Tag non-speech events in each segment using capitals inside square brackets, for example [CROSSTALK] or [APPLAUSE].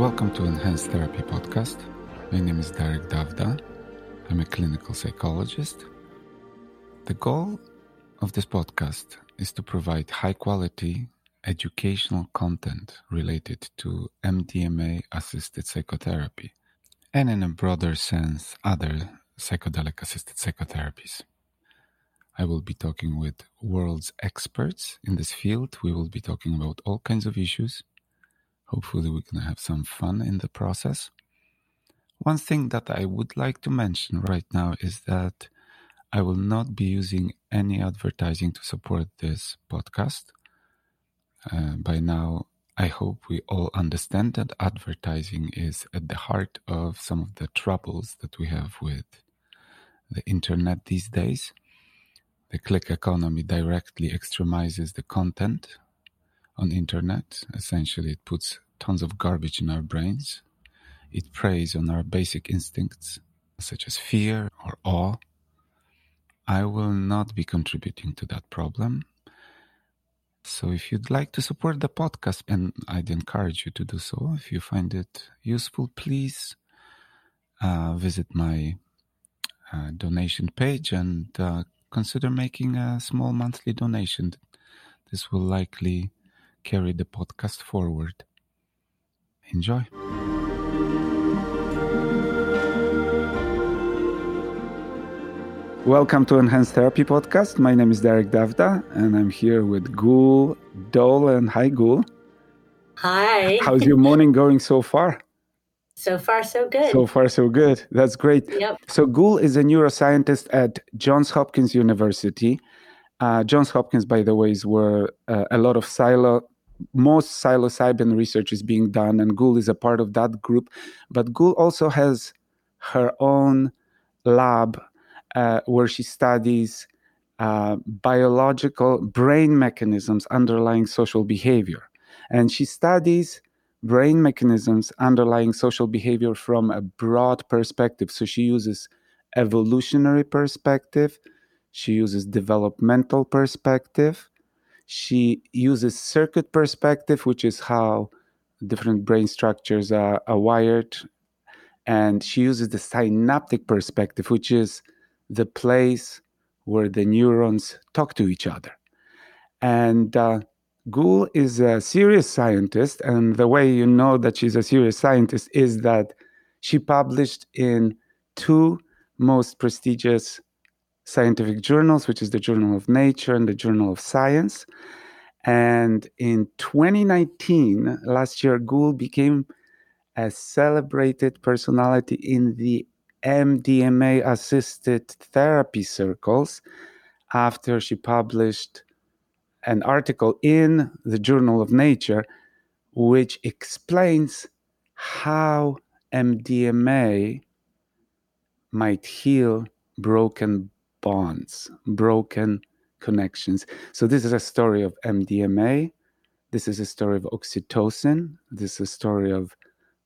Welcome to Enhanced Therapy Podcast. My name is Darek Dawda. I'm a clinical psychologist. The goal of this podcast is to provide high quality educational content related to MDMA assisted psychotherapy and, in a broader sense, other psychedelic assisted psychotherapies. I will be talking with world's experts in this field. We will be talking about all kinds of issues. Hopefully, we can have some fun in the process. One thing that I would like to mention right now is that I will not be using any advertising to support this podcast. Uh, by now, I hope we all understand that advertising is at the heart of some of the troubles that we have with the internet these days. The click economy directly extremizes the content on the internet. Essentially, it puts tons of garbage in our brains. It preys on our basic instincts, such as fear or awe. I will not be contributing to that problem. So, if you'd like to support the podcast, and I'd encourage you to do so, if you find it useful, please uh, visit my uh, donation page and uh, consider making a small monthly donation. This will likely carry the podcast forward. Enjoy. Welcome to Enhanced Therapy Podcast. My name is Darek Dawda, and I'm here with Gul Dolan. Hi, Gul. Hi. [LAUGHS] How's your morning going so far? So far, so good. So far, so good. That's great. Yep. So, Gul is a neuroscientist at Johns Hopkins University. Uh, Johns Hopkins, by the way, is where uh, a lot of silo, most psilocybin research is being done, and Gul is a part of that group. But Gul also has her own lab uh, where she studies uh, biological brain mechanisms underlying social behavior. And she studies brain mechanisms underlying social behavior from a broad perspective. So she uses evolutionary perspective, she uses developmental perspective, she uses circuit perspective, which is how different brain structures are, are wired, and she uses the synaptic perspective, which is the place where the neurons talk to each other. And uh, Gul is a serious scientist, and the way you know that she's a serious scientist is that she published in two most prestigious scientific journals, which is the Journal of Nature and the Journal of Science. And in 2019, last year, Gul became a celebrated personality in the MDMA assisted therapy circles after she published an article in the Journal of Nature which explains how MDMA might heal broken bonds, broken connections. So, this is a story of MDMA. This is a story of oxytocin. This is a story of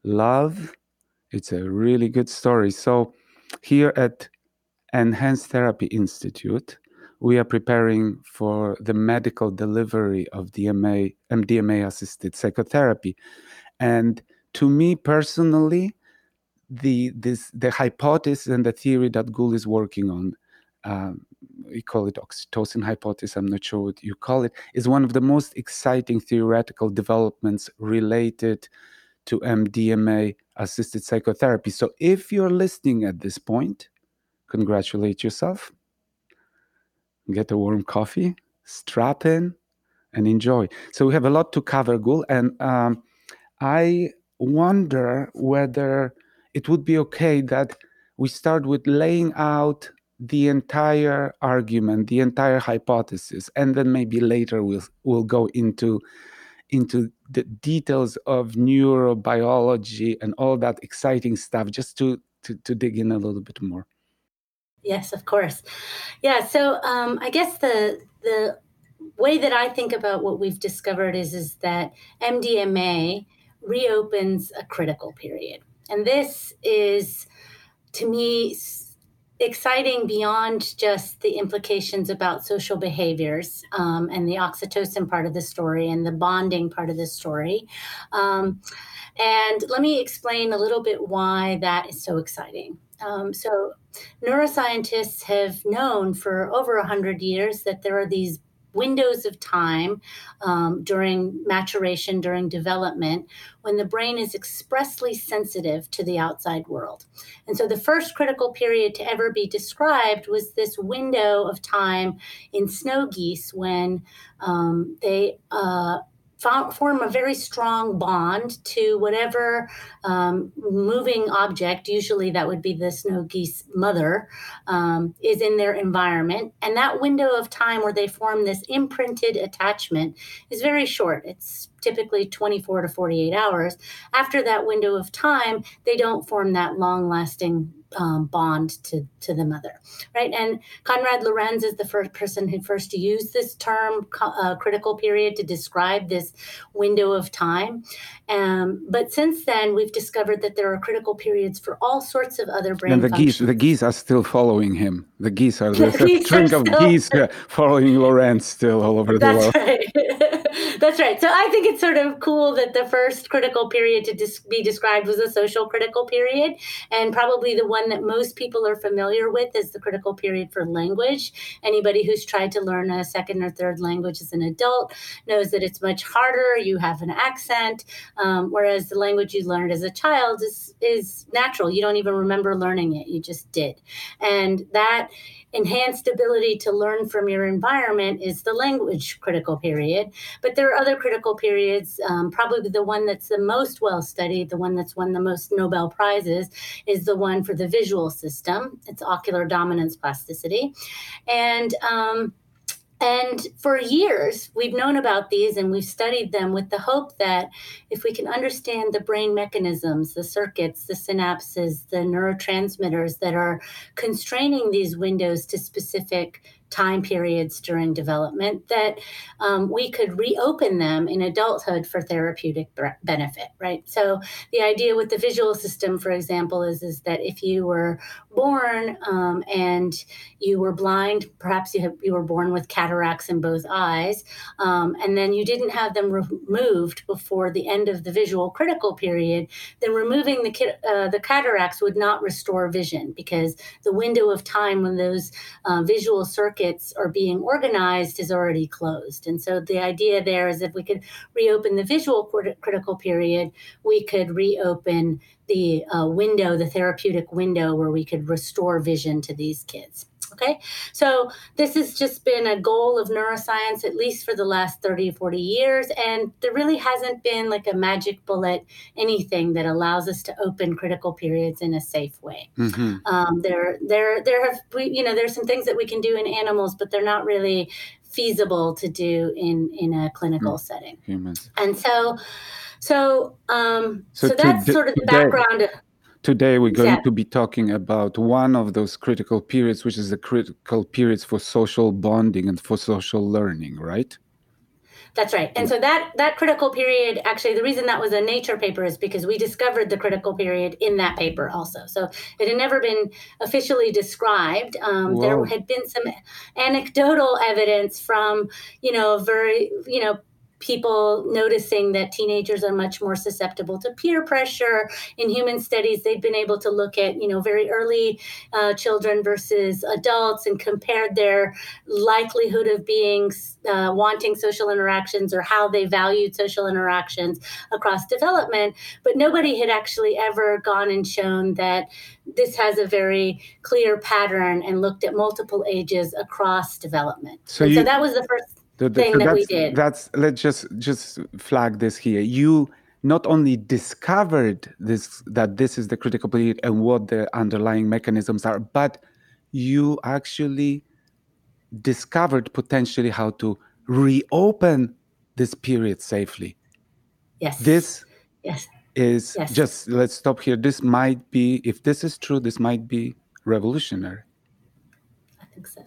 love. It's a really good story. So, here at Enhanced Therapy Institute, we are preparing for the medical delivery of DMA, MDMA assisted psychotherapy. And to me personally, the this the hypothesis and the theory that Gul is working on, um, we call it oxytocin hypothesis. I'm not sure what you call it. Is one of the most exciting theoretical developments related to MDMA assisted psychotherapy. So if you're listening at this point, congratulate yourself get a warm coffee, strap in, and enjoy. So we have a lot to cover, Gul, and um, I wonder whether it would be okay that we start with laying out the entire argument, the entire hypothesis, and then maybe later we'll we'll go into into the details of neurobiology and all that exciting stuff, just to to, to dig in a little bit more. Yes, of course. Yeah. So um, I guess the the way that I think about what we've discovered is is that MDMA reopens a critical period, and this is to me exciting beyond just the implications about social behaviors um, and the oxytocin part of the story and the bonding part of the story. Um, and let me explain a little bit why that is so exciting. Um, so, neuroscientists have known for over 100 years that there are these windows of time um, during maturation, during development, when the brain is expressly sensitive to the outside world. And so the first critical period to ever be described was this window of time in snow geese when um, they uh, form a very strong bond to whatever um, moving object, usually that would be the snow geese mother, um, is in their environment. And that window of time where they form this imprinted attachment is very short. It's typically 24 to 48 hours. After that window of time, they don't form that long lasting um, bond to, to the mother, right? And Konrad Lorenz is the first person who first used this term, uh, critical period, to describe this window of time. Um, but since then, we've discovered that there are critical periods for all sorts of other brain and the functions. geese, the geese are still following him. The geese are [LAUGHS] the, the string of still... geese uh, [LAUGHS] following Lorenz still all over That's the world. Right. [LAUGHS] That's right. So I think it's sort of cool that the first critical period to dis- be described was a social critical period, and probably the one that most people are familiar with is the critical period for language. Anybody who's tried to learn a second or third language as an adult knows that it's much harder. You have an accent, um, whereas the language you learned as a child is is natural. You don't even remember learning it; you just did, and that enhanced ability to learn from your environment is the language critical period. But there are other critical periods. Um, probably the one that's the most well studied, the one that's won the most Nobel Prizes, is the one for the visual system. It's ocular dominance plasticity. And um, and for years, we've known about these and we've studied them with the hope that if we can understand the brain mechanisms, the circuits, the synapses, the neurotransmitters that are constraining these windows to specific time periods during development that um, we could reopen them in adulthood for therapeutic benefit right? So the idea with the visual system for example is is that if you were born um, and you were blind perhaps you, have, you were born with cataracts in both eyes um, and then you didn't have them removed before the end of the visual critical period then removing the, uh, the cataracts would not restore vision because the window of time when those uh, visual circuits markets are being organized is already closed. And so the idea there is if we could reopen the visual critical period, we could reopen the uh, window, the therapeutic window where we could restore vision to these kids. Okay, so this has just been a goal of neuroscience, at least for the last 30 or 40 years. And there really hasn't been like a magic bullet, anything that allows us to open critical periods in a safe way. Mm-hmm. Um, there, there, there have, we, you know, there's some things that we can do in animals, but they're not really feasible to do in, in a clinical mm-hmm. setting. Humans. And so, so, um, so, so that's sort of the background. Today, we're going yeah. to be talking about one of those critical periods, which is the critical periods for social bonding and for social learning, right? That's right. And so that that critical period, actually, the reason that was a Nature paper is because we discovered the critical period in that paper also. So it had never been officially described. Um, there had been some anecdotal evidence from, you know, very, you know, people noticing that teenagers are much more susceptible to peer pressure. In human studies, they've been able to look at, you know, very early uh, children versus adults and compared their likelihood of being uh, wanting social interactions or how they valued social interactions across development. But nobody had actually ever gone and shown that this has a very clear pattern and looked at multiple ages across development. So, you, so that was the first the, the, thing so that we did. That's let's just just flag this here. You not only discovered this that this is the critical period and what the underlying mechanisms are, but you actually discovered potentially how to reopen this period safely. Yes. This yes. is yes. just let's stop here. This might be, if this is true, this might be revolutionary. I think so.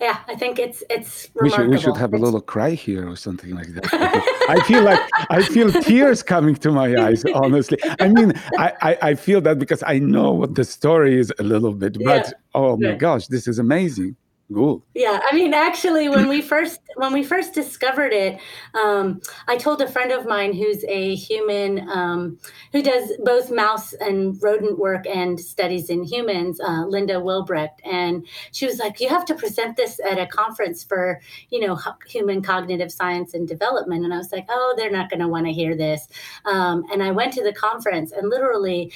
Yeah, I think it's it's we should, we should have it's, a little cry here or something like that. [LAUGHS] I feel like I feel tears coming to my eyes. Honestly, I mean, I, I, I feel that because I know what the story is a little bit, but yeah. oh my gosh, this is amazing. Cool. Yeah, I mean, actually, when we first when we first discovered it, um, I told a friend of mine who's a human um, who does both mouse and rodent work and studies in humans, uh, Linda Wilbrecht, and she was like, "You have to present this at a conference for you know human cognitive science and development." And I was like, "Oh, they're not going to want to hear this." Um, and I went to the conference, and literally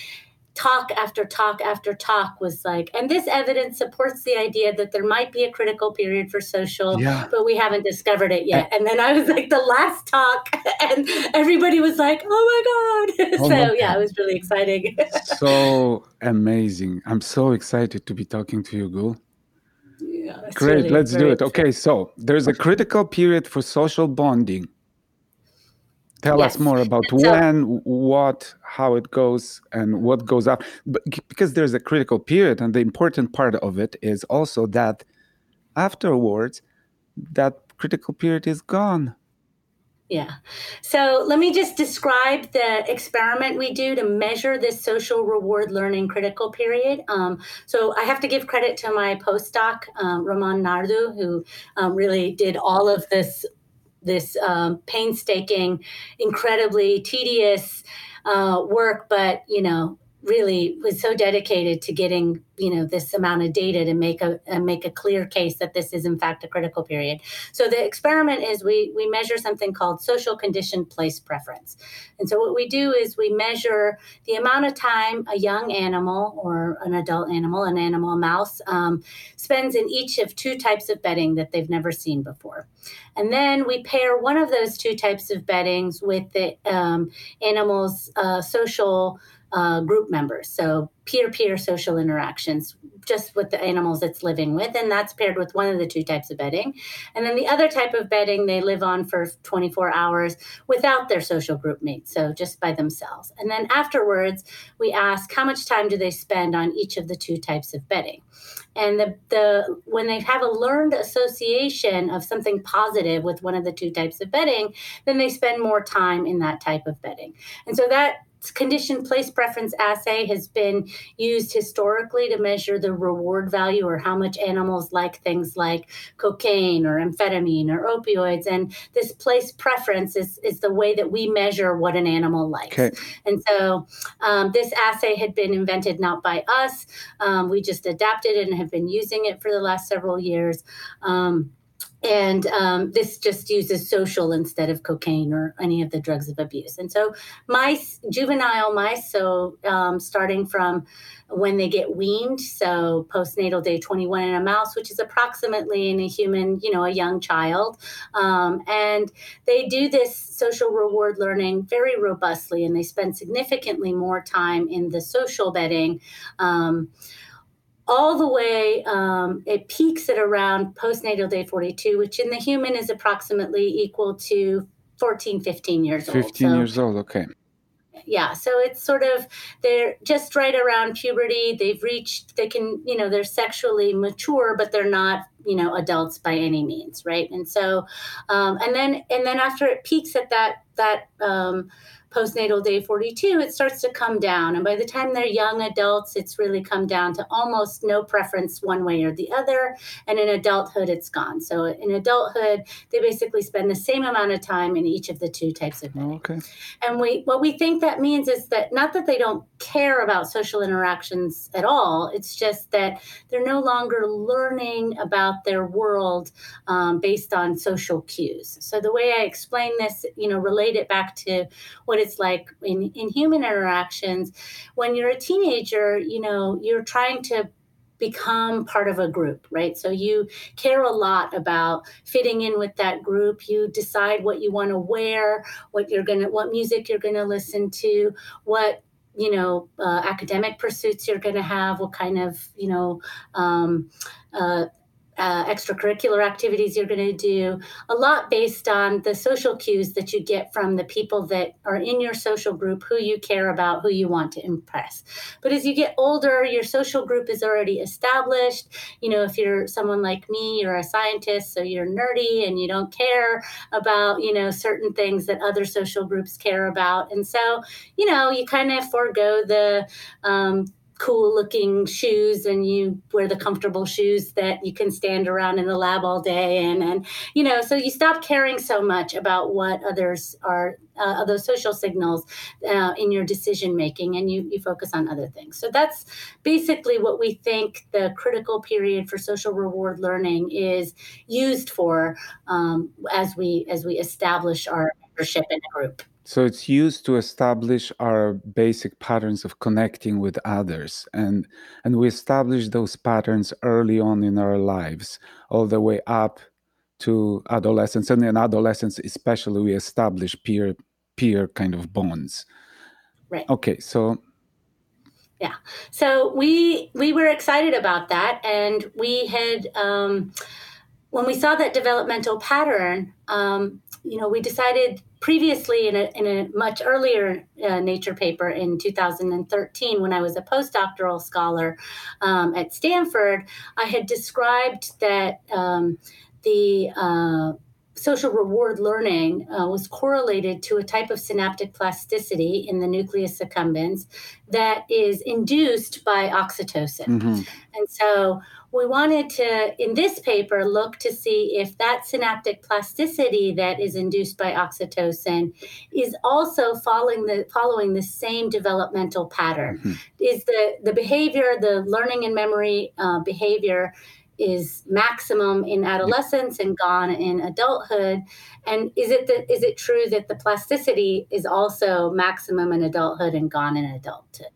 talk after talk after talk was like, and this evidence supports the idea that there might be a critical period for social, yeah. but we haven't discovered it yet. And then I was like, the last talk, [LAUGHS] and everybody was like, oh my God. [LAUGHS] Oh so, my yeah, it was really exciting. [LAUGHS] so amazing. I'm so excited to be talking to you, Gul. Yeah, Great, really let's do it. Okay, so there's a critical period for social bonding tell yes. us more about so, when what how it goes and what goes up but because there's a critical period and the important part of it is also that afterwards that critical period is gone yeah. So let me just describe the experiment we do to measure this social reward learning critical period. Um, so I have to give credit to my postdoc, um, Romain Nardou, who um, really did all of this this um, painstaking, incredibly tedious uh, work, but you know, really was so dedicated to getting you know this amount of data to make a, a, make a clear case that this is in fact a critical period. So the experiment is we we measure something called social condition place preference. And so what we do is we measure the amount of time a young animal or an adult animal an animal a mouse um, spends in each of two types of bedding that they've never seen before. And then we pair one of those two types of beddings with the um, animal's uh, social uh, group members. So peer peer social interactions just with the animals it's living with. And that's paired with one of the two types of bedding. And then the other type of bedding they live on for 24 hours without their social group mates, so just by themselves. And then afterwards, we ask how much time do they spend on each of the two types of bedding. And the, the when they have a learned association of something positive with one of the two types of bedding, then they spend more time in that type of bedding. And so that condition place preference assay has been used historically to measure the reward value or how much animals like things like cocaine or amphetamine or opioids. And this place preference is, is the way that we measure what an animal likes. Okay. And so um, this assay had been invented not by us. Um, we just adapted it and have been using it for the last several years. Um, and um, this just uses social instead of cocaine or any of the drugs of abuse. And so, mice, juvenile mice, so um, starting from when they get weaned, so postnatal day 21 in a mouse, which is approximately in a human, you know, a young child. Um, and they do this social reward learning very robustly, and they spend significantly more time in the social bedding. All the way, um, it peaks at around postnatal day 42, which in the human is approximately equal to 14, 15 years 15 old. 15 so, years old, okay. Yeah, so it's sort of, they're just right around puberty. They've reached, they can, you know, they're sexually mature, but they're not, you know, adults by any means, right? And so, um, and then, and then after it peaks at that, that, um, postnatal day 42, it starts to come down. And by the time they're young adults, it's really come down to almost no preference one way or the other. And in adulthood, it's gone. So in adulthood, they basically spend the same amount of time in each of the two types of bedding. Okay. And we what we think that means is that not that they don't care about social interactions at all, it's just that they're no longer learning about their world um, based on social cues. So the way I explain this, you know, relate it back to what it's like in, in human interactions. When you're a teenager, you know, you're trying to become part of a group, right? So you care a lot about fitting in with that group. You decide what you want to wear, what you're going to, what music you're going to listen to, what you know uh, academic pursuits you're going to have what kind of you know um, uh, uh, extracurricular activities you're going to do, a lot based on the social cues that you get from the people that are in your social group, who you care about, who you want to impress. But as you get older, your social group is already established. You know, if you're someone like me, you're a scientist, so you're nerdy and you don't care about, you know, certain things that other social groups care about. And so, you know, you kind of forego the, um, cool looking shoes and you wear the comfortable shoes that you can stand around in the lab all day and and you know so you stop caring so much about what others are uh, those social signals uh, in your decision making and you you focus on other things. So that's basically what we think the critical period for social reward learning is used for um, as we as we establish our membership in a group so it's used to establish our basic patterns of connecting with others. And, and we establish those patterns early on in our lives, all the way up to adolescence. And in adolescence, especially, we establish peer peer kind of bonds. Right. Okay, so yeah so we we were excited about that and we had um, when we saw that developmental pattern um, you know we decided previously in a, in a much earlier uh, Nature paper in 2013, when I was a postdoctoral scholar um, at Stanford, I had described that um, the uh, social reward learning uh, was correlated to a type of synaptic plasticity in the nucleus accumbens that is induced by oxytocin. Mm-hmm. And so we wanted to, in this paper, look to see if that synaptic plasticity that is induced by oxytocin is also following the following the same developmental pattern. Mm-hmm. Is the the behavior, the learning and memory uh, behavior, is maximum in adolescence and gone in adulthood and is it the, is it true that the plasticity is also maximum in adulthood and gone in adulthood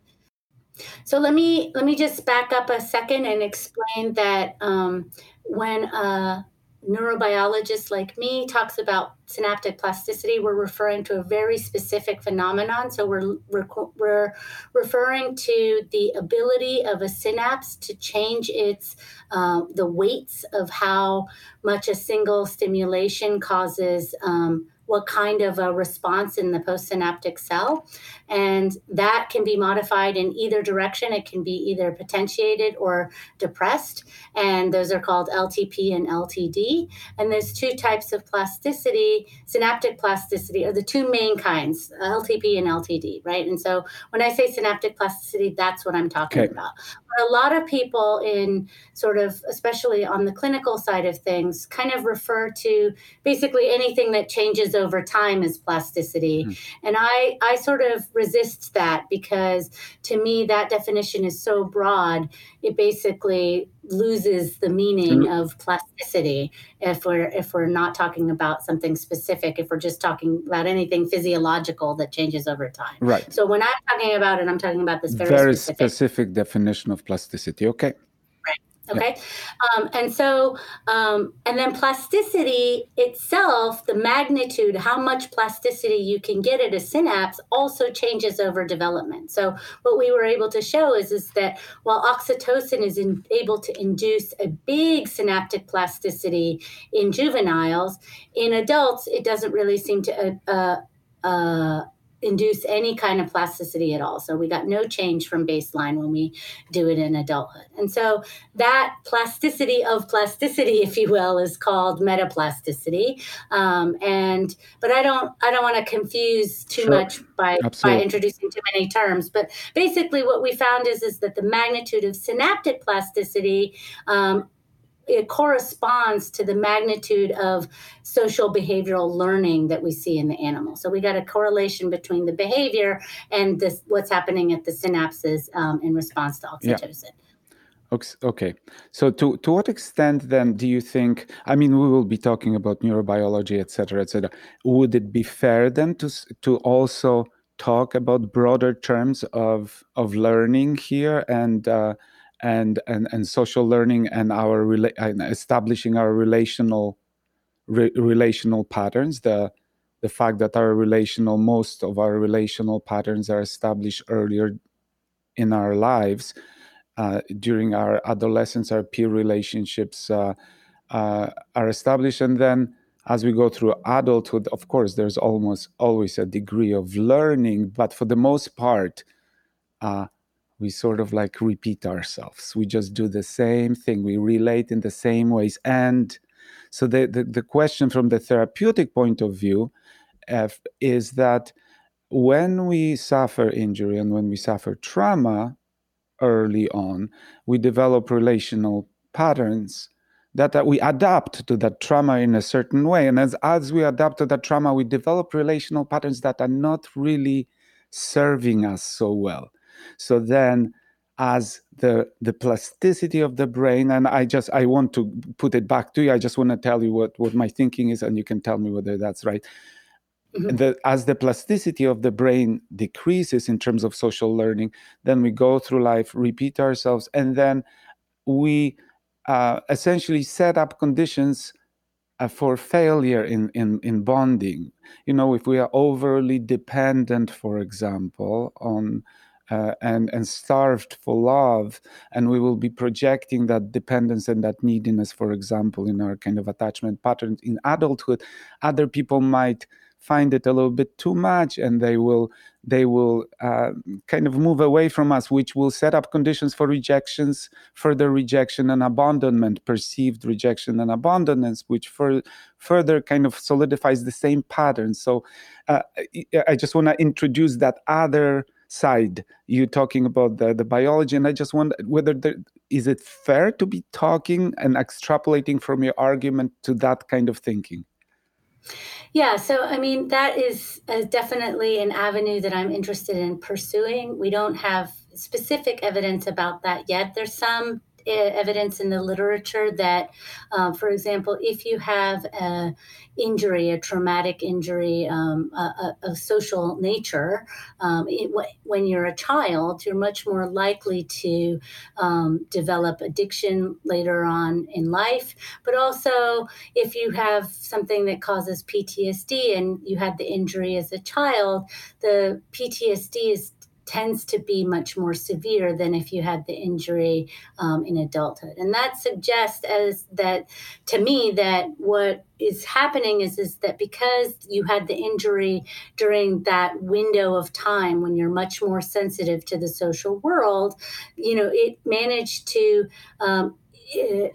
so let me let me just back up a second and explain that um, when a neurobiologist like me talks about synaptic plasticity, we're referring to a very specific phenomenon. So we're, we're, we're referring to the ability of a synapse to change its uh, the weights of how much a single stimulation causes um, what kind of a response in the postsynaptic cell. And that can be modified in either direction. It can be either potentiated or depressed. And those are called LTP and LTD. And there's two types of plasticity. Synaptic plasticity are the two main kinds, LTP and LTD, right? And so when I say synaptic plasticity, that's what I'm talking okay. about. But a lot of people in sort of, especially on the clinical side of things, kind of refer to basically anything that changes over time as plasticity. Mm. And I, I sort of resist that because to me, that definition is so broad, it basically loses the meaning mm. of plasticity if we're if we're not talking about something specific if we're just talking about anything physiological that changes over time. Right. So when i'm talking about it i'm talking about this very, very specific, specific definition of plasticity. Okay Okay. Yeah. Um, and so, um, and then plasticity itself, the magnitude, how much plasticity you can get at a synapse also changes over development. So, what we were able to show is, is that while oxytocin is in, able to induce a big synaptic plasticity in juveniles, in adults, it doesn't really seem to. Uh, uh, uh induce any kind of plasticity at all. So we got no change from baseline when we do it in adulthood. And so that plasticity of plasticity, if you will, is called metaplasticity. Um, and but I don't I don't want to confuse too sure. much by by introducing too many terms. But basically, what we found is is that the magnitude of synaptic plasticity um, it corresponds to the magnitude of social behavioral learning that we see in the animal. So we got a correlation between the behavior and this what's happening at the synapses um, in response to oxytocin. Yeah. Okay. So to to what extent then do you think? I mean, we will be talking about neurobiology, et cetera, et cetera. Would it be fair then to to also talk about broader terms of of learning here and uh, and and and social learning and our rela- and establishing our relational re- relational patterns the the fact that our relational most of our relational patterns are established earlier in our lives uh, during our adolescence, our peer relationships uh, uh, are established. And then as we go through adulthood, of course, there's almost always a degree of learning, but for the most part, uh, we sort of like repeat ourselves. We just do the same thing. We relate in the same ways. And so the, the, the question from the therapeutic point of view uh, is that when we suffer injury and when we suffer trauma early on, we develop relational patterns that, that we adapt to that trauma in a certain way. And as, as we adapt to that trauma, we develop relational patterns that are not really serving us so well. So then as the the plasticity of the brain and i just i want to put it back to you i just want to tell you what what my thinking is and you can tell me whether that's right mm-hmm. the, as the plasticity of the brain decreases in terms of social learning then we go through life repeat ourselves and then we uh, essentially set up conditions uh, for failure in, in, in bonding. You know, if we are overly dependent, for example, on uh, and and starved for love, and we will be projecting that dependence and that neediness, for example, in our kind of attachment patterns in adulthood. Other people might find it a little bit too much and they will they will uh, kind of move away from us which will set up conditions for rejections further rejection and abandonment perceived rejection and abandonment which for, further kind of solidifies the same pattern so uh, i just want to introduce that other side you talking about the, the biology and i just wonder whether there, is it fair to be talking and extrapolating from your argument to that kind of thinking yeah, so I mean, that is uh, definitely an avenue that I'm interested in pursuing. We don't have specific evidence about that yet. There's some evidence in the literature that, uh, for example, if you have a injury, a traumatic injury um, a, social nature, um, it, when you're a child, you're much more likely to um, develop addiction later on in life. But also, if you have something that causes PTSD and you had the injury as a child, the PTSD is tends to be much more severe than if you had the injury um, in adulthood. And that suggests as that to me that what is happening is is that because you had the injury during that window of time when you're much more sensitive to the social world, you know, it managed to um,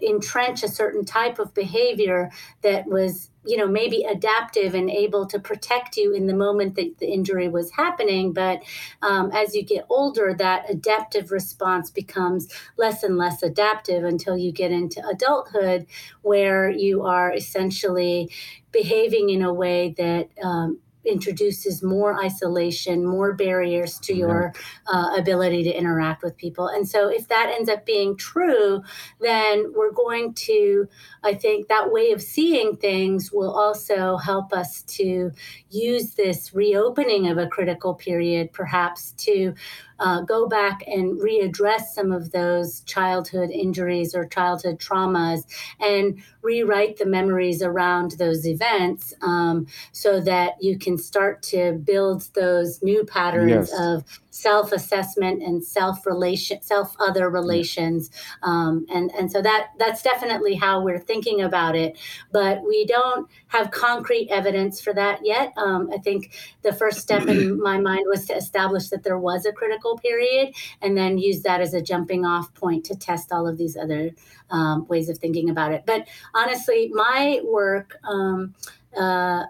entrench a certain type of behavior that was you know maybe adaptive and able to protect you in the moment that the injury was happening. But um, as you get older that adaptive response becomes less and less adaptive until you get into adulthood where you are essentially behaving in a way that um, introduces more isolation, more barriers to your uh, ability to interact with people. And so, if that ends up being true, then we're going to, I think, that way of seeing things will also help us to use this reopening of a critical period, perhaps to uh, go back and readdress some of those childhood injuries or childhood traumas and rewrite the memories around those events um, so that you can start to build those new patterns yes. of self assessment and self relation, self other relations, um, and and so that that's definitely how we're thinking about it. But we don't have concrete evidence for that yet. Um, I think the first step in [CLEARS THROAT] my mind was to establish that there was a critical period, and then use that as a jumping off point to test all of these other um, ways of thinking about it. But honestly, my work. Um, uh,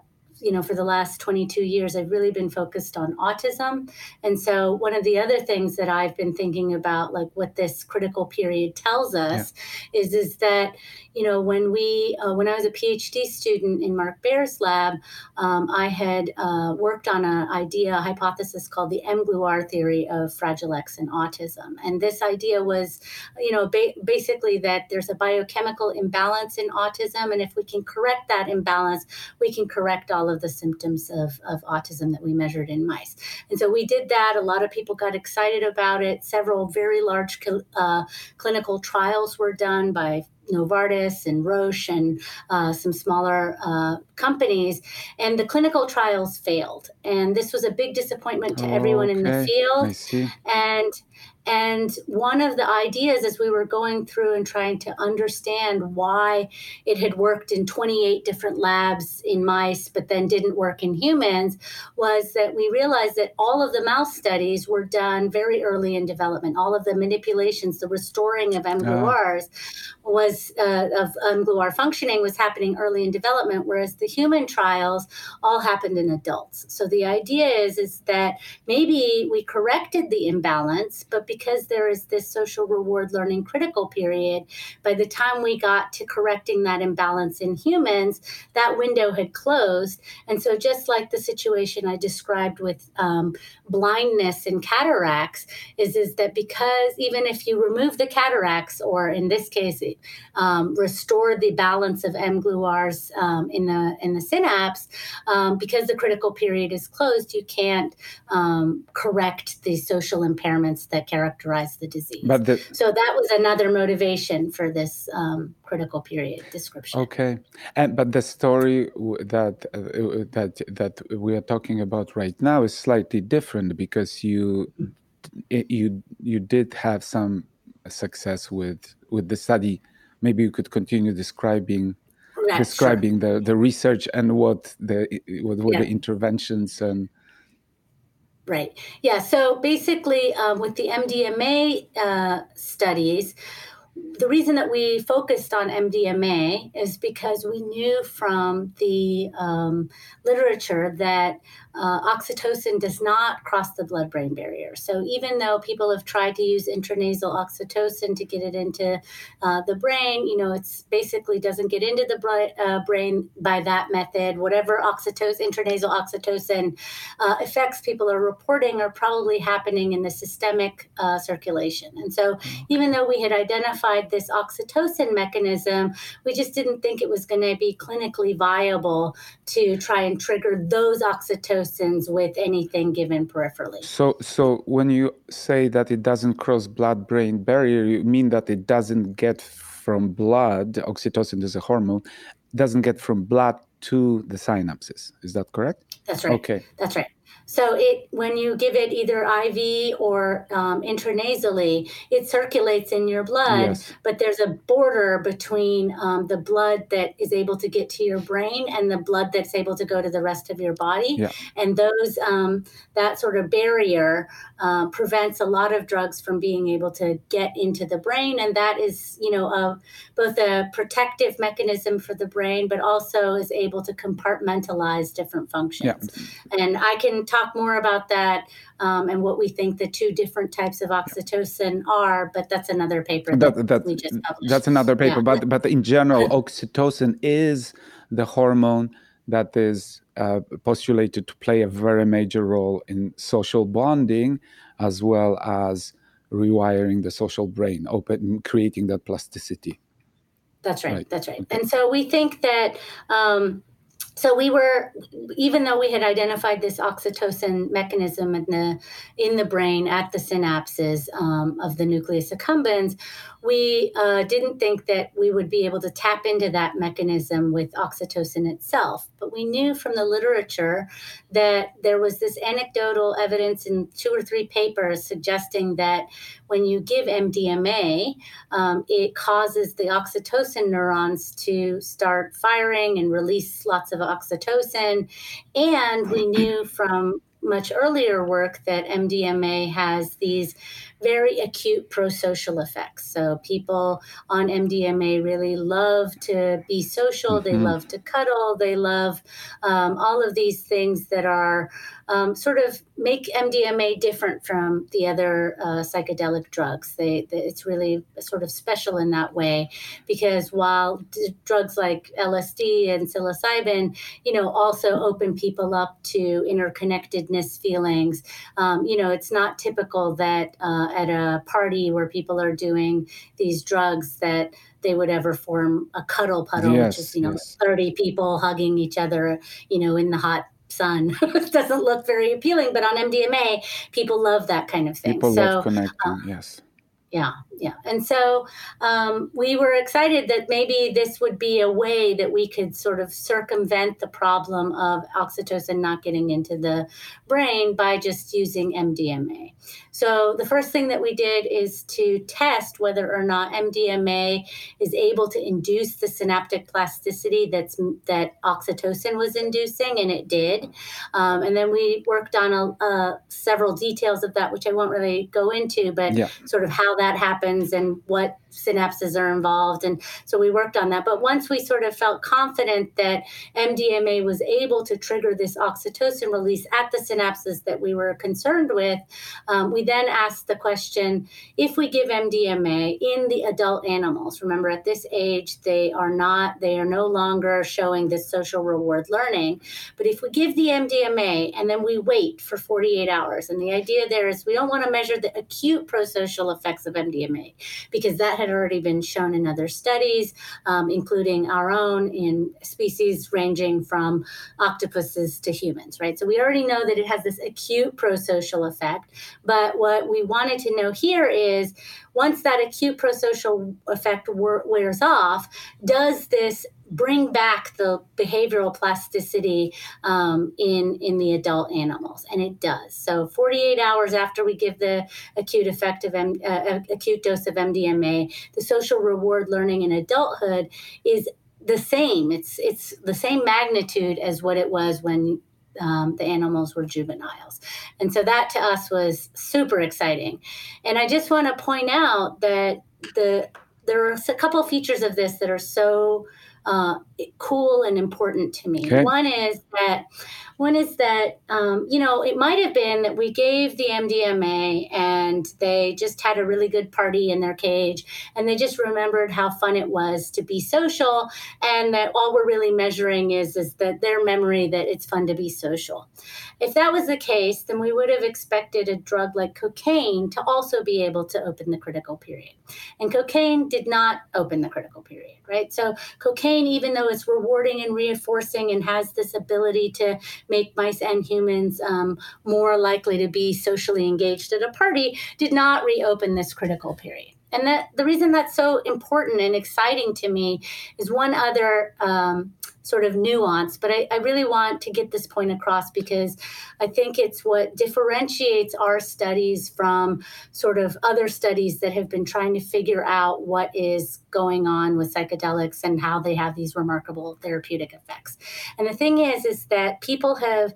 you know, for the last 22 years, I've really been focused on autism. And so, one of the other things that I've been thinking about, like what this critical period tells us, yeah. is is that you know when we uh, when I was a PhD student in Mark Bear's lab, um, I had uh, worked on an idea, a hypothesis called the mGluR theory of Fragile X and autism. And this idea was, you know, ba- basically that there's a biochemical imbalance in autism, and if we can correct that imbalance, we can correct all of the symptoms of, of autism that we measured in mice. And so we did that. A lot of people got excited about it. Several very large uh, clinical trials were done by Novartis and Roche and uh, some smaller uh, companies, and the clinical trials failed. And this was a big disappointment to everyone okay. in the field. And And one of the ideas as we were going through and trying to understand why it had worked in 28 different labs in mice, but then didn't work in humans, was that we realized that all of the mouse studies were done very early in development. All of the manipulations, the restoring of mGluRs uh. Was uh, of mGluR functioning was happening early in development, whereas the human trials all happened in adults. So the idea is is that maybe we corrected the imbalance, but because there is this social reward learning critical period, by the time we got to correcting that imbalance in humans, that window had closed. And so, just like the situation I described with um, blindness and cataracts, is, is that because even if you remove the cataracts, or in this case, um, restore the balance of mGluRs um, in the in the synapse, um, because the critical period is closed, you can't um, correct the social impairments that characterize the disease. But the, so that was another motivation for this um, critical period description. Okay, and but the story that uh, that that we are talking about right now is slightly different because you you you did have some success with with the study. Maybe you could continue describing describing sure. the the research and what the what were yeah. the interventions and Right. Yeah. So basically, um, with the MDMA uh, studies, the reason that we focused on MDMA is because we knew from the um, literature that uh, oxytocin does not cross the blood brain barrier. So, even though people have tried to use intranasal oxytocin to get it into uh, the brain, you know, it's basically doesn't get into the uh, brain by that method. Whatever oxytocin, intranasal oxytocin uh, effects people are reporting are probably happening in the systemic uh, circulation. And so, even though we had identified this oxytocin mechanism, we just didn't think it was going to be clinically viable to try and trigger those oxytocin with anything given peripherally. So, so when you say that it doesn't cross blood-brain barrier, you mean that it doesn't get from blood. Oxytocin is a hormone, doesn't get from blood to the synapses. Is that correct? That's right. Okay. That's right. So it when you give it either IV or um, intranasally, it circulates in your blood, yes. but there's a border between um, the blood that is able to get to your brain and the blood that's able to go to the rest of your body. Yeah. And those um, that sort of barrier uh, prevents a lot of drugs from being able to get into the brain, and that is you know a, both a protective mechanism for the brain, but also is able to compartmentalize different functions. Yeah. And I can talk more about that um, and what we think the two different types of oxytocin are, but that's another paper that, that, that we just published. That's another paper, yeah. but but in general, oxytocin is the hormone that is uh, postulated to play a very major role in social bonding as well as rewiring the social brain, open creating that plasticity. That's right. right. That's right. Okay. And so we think that. Um, so we were even though we had identified this oxytocin mechanism in the in the brain at the synapses um, of the nucleus accumbens we uh, didn't think that we would be able to tap into that mechanism with oxytocin itself. But we knew from the literature that there was this anecdotal evidence in two or three papers suggesting that when you give MDMA, um, it causes the oxytocin neurons to start firing and release lots of oxytocin. And we knew from much earlier work that MDMA has these very acute pro-social effects. So people on MDMA really love to be social. Mm-hmm. They love to cuddle. They love um, all of these things that are um, sort of make MDMA different from the other uh, psychedelic drugs. They, they, it's really sort of special in that way because while d- drugs like LSD and psilocybin, you know, also open people up to interconnectedness feelings. Um, you know, it's not typical that uh, at a party where people are doing these drugs that they would ever form a cuddle puddle, yes, which is you know yes. thirty people hugging each other, you know, in the hot sun. [LAUGHS] it doesn't look very appealing, but on MDMA, people love that kind of thing. People so, love connecting. Uh, yes. yeah, yeah. And so um, we were excited that maybe this would be a way that we could sort of circumvent the problem of oxytocin not getting into the brain by just using MDMA. So the first thing that we did is to test whether or not MDMA is able to induce the synaptic plasticity that's that oxytocin was inducing, and it did. Um, and then we worked on a, a, several details of that, which I won't really go into, but yeah. sort of how that happens and what synapses are involved. And so we worked on that. But once we sort of felt confident that MDMA was able to trigger this oxytocin release at the synapses that we were concerned with, um, we then asked the question if we give MDMA in the adult animals, remember at this age, they are not, they are no longer showing this social reward learning. But if we give the MDMA and then we wait for 48 hours, and the idea there is we don't want to measure the acute prosocial effects of MDMA because that had already been shown in other studies, um, including our own in species ranging from octopuses to humans, right? So we already know that it has this acute prosocial effect. But what we wanted to know here is once that acute prosocial effect wears off, does this bring back the behavioral plasticity um, in in the adult animals, and it does. So, 48 hours after we give the acute effect of M, uh, uh acute dose of MDMA, the social reward learning in adulthood is the same. It's it's the same magnitude as what it was when um, the animals were juveniles. And so that to us was super exciting. And I just want to point out that the there are a couple features of this that are so uh, cool and important to me. Okay. One is that one is that um, you know it might have been that we gave the MDMA and they just had a really good party in their cage and they just remembered how fun it was to be social and that all we're really measuring is is that their memory that it's fun to be social. If that was the case, then we would have expected a drug like cocaine to also be able to open the critical period. And cocaine did not open the critical period, right? So cocaine, even though it's rewarding and reinforcing and has this ability to make mice and humans um, more likely to be socially engaged at a party, did not reopen this critical period. And that the reason that's so important and exciting to me is one other um, sort of nuance, but I, I, really want to get this point across because I think it's what differentiates our studies from sort of other studies that have been trying to figure out what is going on with psychedelics and how they have these remarkable therapeutic effects. And the thing is, is that people have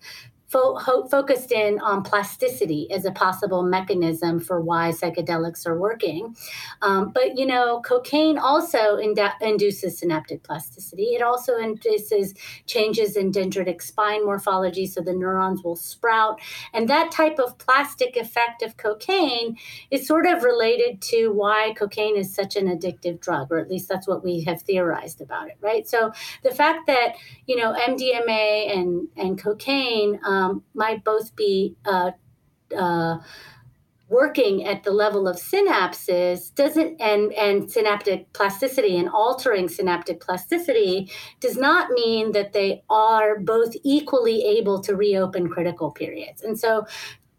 fo- focused in on plasticity as a possible mechanism for why psychedelics are working. Um, but, you know, cocaine also induces synaptic plasticity. It also induces changes in dendritic spine morphology, so the neurons will sprout. And that type of plastic effect of cocaine is sort of related to why cocaine is such an addictive drug, or at least that's what we have theorized about it, right? So the fact that, you know, MDMA and, and cocaine um, um, might both be uh, uh, working at the level of synapses doesn't and and synaptic plasticity and altering synaptic plasticity does not mean that they are both equally able to reopen critical periods. And so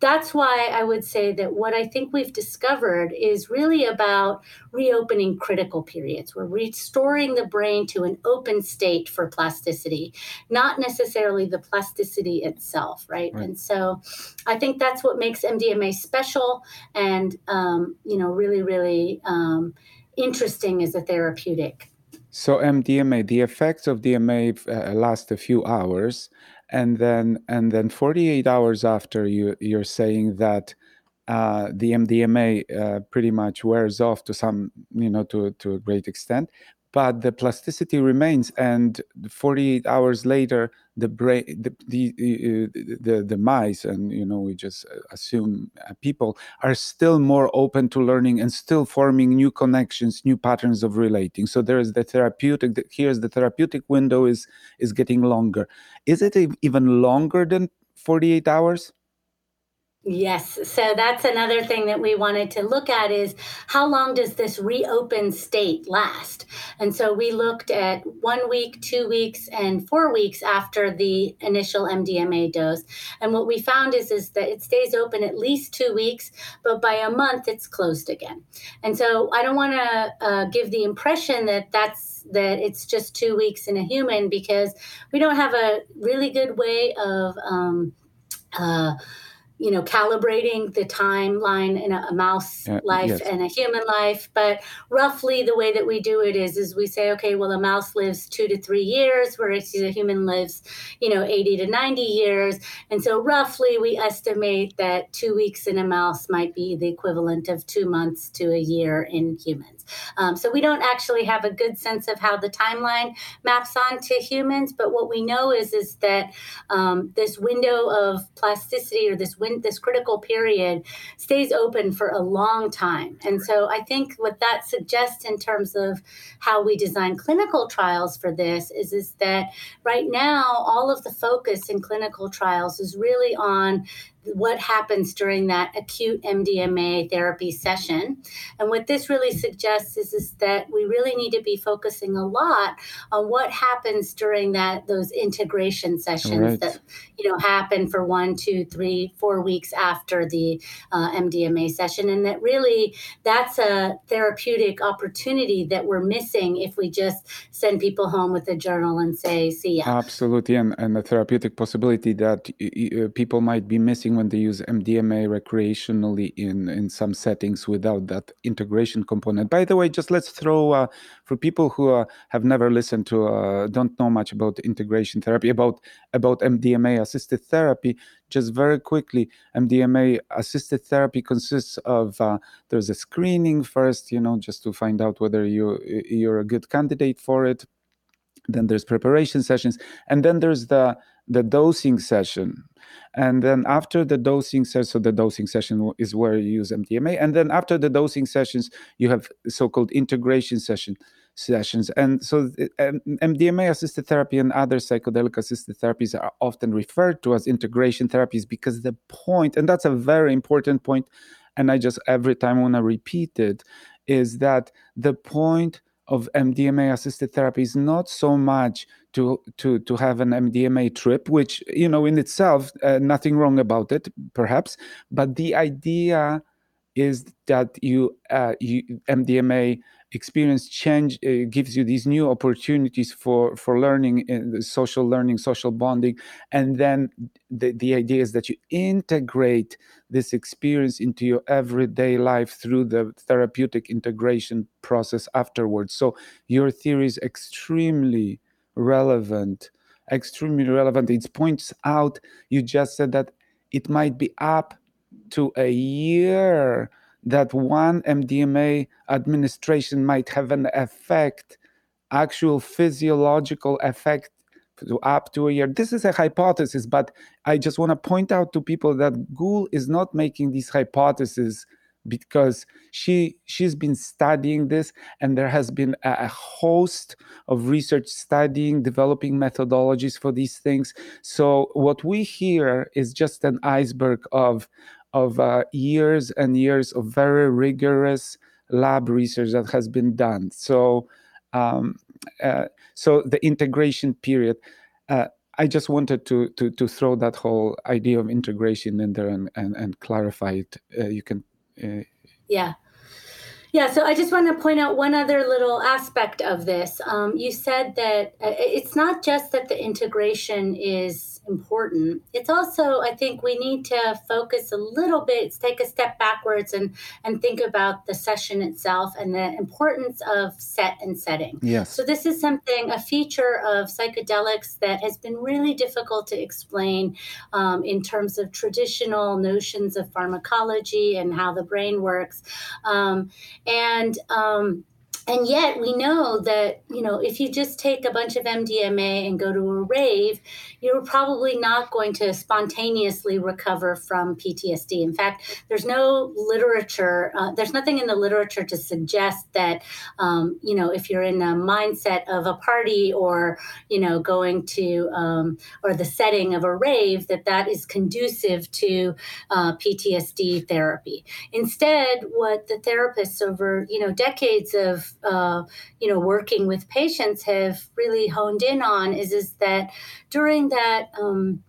that's why I would say that what I think we've discovered is really about reopening critical periods. We're restoring the brain to an open state for plasticity, not necessarily the plasticity itself, right? right. And so I think that's what makes MDMA special and, um, you know, really, really um, interesting as a therapeutic. So MDMA, the effects of DMA uh, last a few hours and then and then 48 hours after you you're saying that uh, the MDMA uh, pretty much wears off to some you know to to a great extent but the plasticity remains and 48 hours later the brain the the, the, the mice and you know we just assume uh, people are still more open to learning and still forming new connections new patterns of relating. So there is the therapeutic here's the therapeutic window is is getting longer. Is it even longer than 48 hours Yes. So that's another thing that we wanted to look at is how long does this reopen state last? And so we looked at one week, two weeks, and four weeks after the initial MDMA dose. And what we found is, is that it stays open at least two weeks, but by a month it's closed again. And so I don't want to uh, give the impression that that's that it's just two weeks in a human because we don't have a really good way of um, uh, you know calibrating the timeline in a, a mouse uh, life yes. and a human life. But roughly the way that we do it is is we say okay well a mouse lives two to three years whereas a human lives you know 80 to 90 years. And so roughly we estimate that two weeks in a mouse might be the equivalent of two months to a year in humans um, so we don't actually have a good sense of how the timeline maps on to humans but what we know is is that um, this window of plasticity or this when this critical period stays open for a long time. And so I think what that suggests in terms of how we design clinical trials for this is, is that right now all of the focus in clinical trials is really on what happens during that acute MDMA therapy session. And what this really suggests is, is that we really need to be focusing a lot on what happens during that those integration sessions right. that you know happen for one, two, three, four weeks after the uh, MDMA session, and that really that's a therapeutic opportunity that we're missing if we just send people home with a journal and say, "See ya." Absolutely, and and the therapeutic possibility that uh, people might be missing when they use MDMA recreationally in, in some settings without that integration component. By the way, just let's throw uh, for people who uh, have never listened to, uh, don't know much about integration therapy, about about MDMA assisted therapy. Just very quickly, MDMA assisted therapy consists of uh, there's a screening first, you know, just to find out whether you you're a good candidate for it. Then there's preparation sessions, and then there's the the dosing session. And then after the dosing session so the dosing session is where you use mdma and then after the dosing sessions you have so-called integration session sessions. And so um, mdma assisted therapy and other psychedelic assisted therapies are often referred to as integration therapies because the point and that's a very important point and i just every time want to repeat it is that the point of MDMA assisted therapy is not so much to to to have an MDMA trip, which you know in itself uh, nothing wrong about it, perhaps, but the idea is that you, uh, you MDMA experience change uh, gives you these new opportunities for for learning uh, social learning social bonding and then the, the idea is that you integrate this experience into your everyday life through the therapeutic integration process afterwards. So your theory is extremely relevant extremely relevant. It points out you just said that it might be up to a year that one MDMA administration might have an effect, actual physiological effect to up to a year. This is a hypothesis, but I just want to point out to people that Gul is not making these hypotheses because she she's been studying this and there has been a, a host of research studying developing methodologies for these things so what we hear is just an iceberg of of uh, years and years of very rigorous lab research that has been done. So, um, uh, so the integration period. Uh, I just wanted to, to to throw that whole idea of integration in there and and, and clarify it. Uh, you can. Uh, yeah. Yeah, so I just want to point out one other little aspect of this. Um, you said that uh, it's not just that the integration is important. It's also, I think, we need to focus a little bit, take a step backwards, and and think about the session itself and the importance of set and setting. Yes. So this is something, a feature of psychedelics that has been really difficult to explain um, in terms of traditional notions of pharmacology and how the brain works, um, and um, and yet we know that you know if you just take a bunch of mdma and go to a rave you're probably not going to spontaneously recover from ptsd in fact there's no literature uh, there's nothing in the literature to suggest that um, you know if you're in a mindset of a party or you know going to um, or the setting of a rave that that is conducive to uh, ptsd therapy. Instead what the therapists over you know decades of uh, you know working with patients have really honed in on is is that during that um,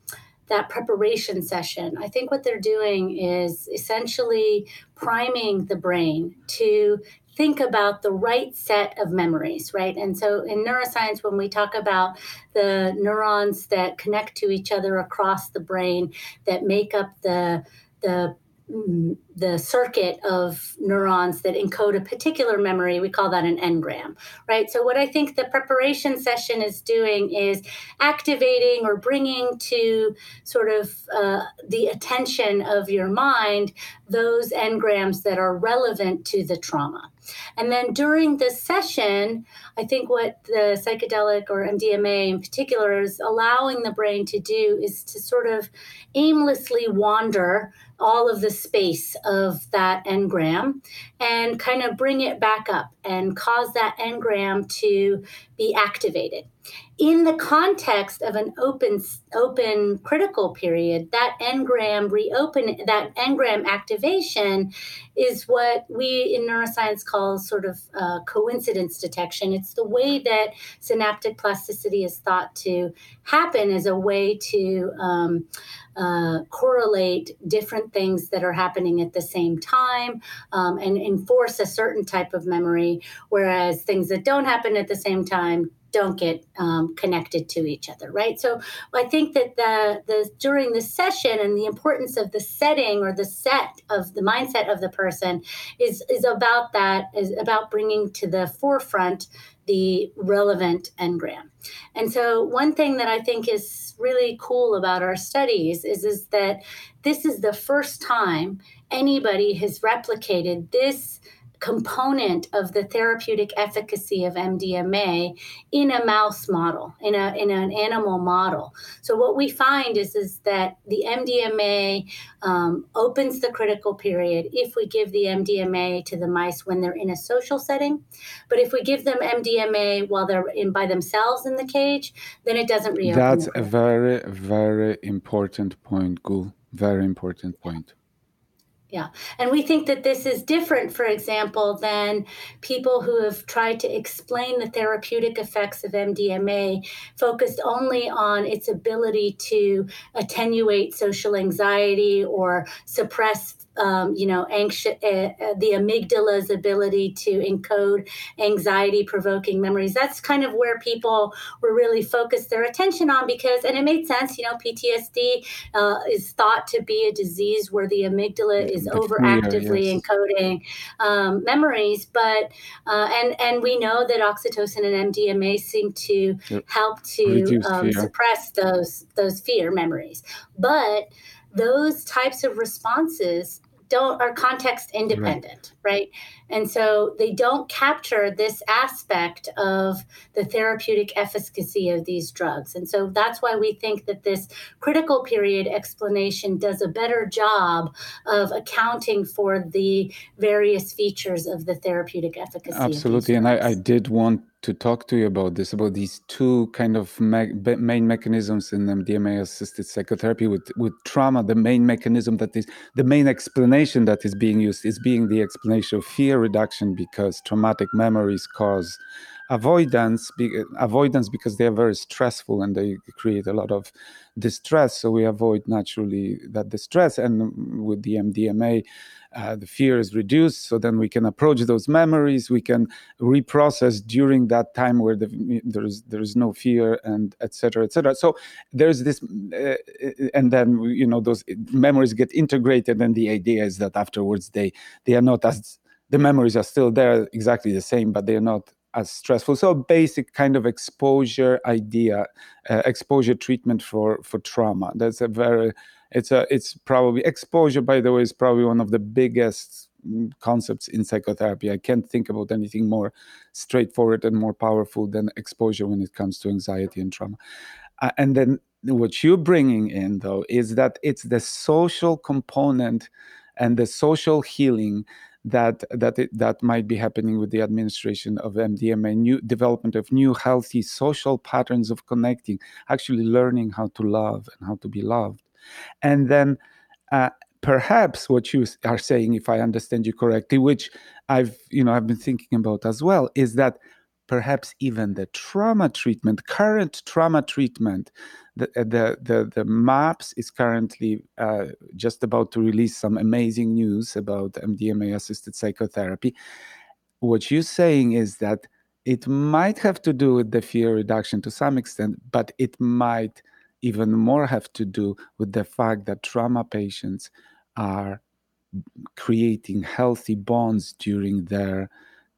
that preparation session, I think what they're doing is essentially priming the brain to think about the right set of memories, right? And so in neuroscience, when we talk about the neurons that connect to each other across the brain that make up the the the circuit of neurons that encode a particular memory we call that an engram right? So what i think the preparation session is doing is activating or bringing to sort of uh, the attention of your mind those engrams that are relevant to the trauma. And then during this session i think what the psychedelic or mdma in particular is allowing the brain to do is to sort of aimlessly wander all of the space of that engram and kind of bring it back up and cause that engram to be activated in the context of an open open critical period that engram reopen that engram activation is what we in neuroscience call sort of uh, coincidence detection. It's the way that synaptic plasticity is thought to happen as a way to um, uh, correlate different things that are happening at the same time um, and enforce a certain type of memory, whereas things that don't happen at the same time don't get um, connected to each other, right? So I think that the the during the session and the importance of the setting or the set of the mindset of the person is is about that is about bringing to the forefront the relevant engram. And so one thing that I think is really cool about our studies is, is that this is the first time anybody has replicated this component of the therapeutic efficacy of MDMA in a mouse model, in, a, in an animal model. So what we find is, is that the MDMA um, opens the critical period if we give the MDMA to the mice when they're in a social setting. But if we give them MDMA while they're in by themselves in the cage, then it doesn't reopen. That's a very, very important point, Gul. Very important point. Yeah. And we think that this is different, for example, than people who have tried to explain the therapeutic effects of MDMA, focused only on its ability to attenuate social anxiety or suppress um, you know, anxious, uh, uh, the amygdala's ability to encode anxiety provoking memories. That's kind of where people were really focused their attention on because, and it made sense, you know, PTSD uh, is thought to be a disease where the amygdala is overactively yes. encoding um, memories. But, uh, and, and we know that oxytocin and MDMA seem to yep. help to um, suppress those, those fear memories. But, those types of responses don't are context independent right. right. And so they don't capture this aspect of the therapeutic efficacy of these drugs. And so that's why we think that this critical period explanation does a better job of accounting for the various features of the therapeutic efficacy absolutely. And I, I did want to talk to you about this, about these two kind of me- main mechanisms in MDMA-assisted psychotherapy with with trauma. The main mechanism that is the main explanation that is being used is being the explanation of fear reduction because traumatic memories cause avoidance be, avoidance because they are very stressful and they create a lot of distress. So we avoid naturally that distress and with the mdma uh, the fear is reduced. So then we can approach those memories. We can reprocess during that time where the, there's there's no fear and etc etc so there's this uh, and then you know those memories get integrated and the idea is that afterwards they they are not as the memories are still there exactly the same but they are not as stressful. So basic kind of exposure idea, uh, exposure treatment for for trauma. That's a very it's a it's probably exposure by the way is probably one of the biggest mm, concepts in psychotherapy. I can't think about anything more straightforward and more powerful than exposure when it comes to anxiety and trauma. Uh, and then what you're bringing in, though, is that it's the social component and the social healing that that it, that might be happening with the administration of MDMA, new development of new healthy social patterns of connecting, actually learning how to love and how to be loved, and then uh, perhaps what you are saying, if I understand you correctly, which I've you know I've been thinking about as well, is that perhaps even the trauma treatment, current trauma treatment the uh, the the, the MAPS is currently uh, just about to release some amazing news about MDMA assisted psychotherapy. What you're saying is that it might have to do with the fear reduction to some extent, but it might even more have to do with the fact that trauma patients are creating healthy bonds during their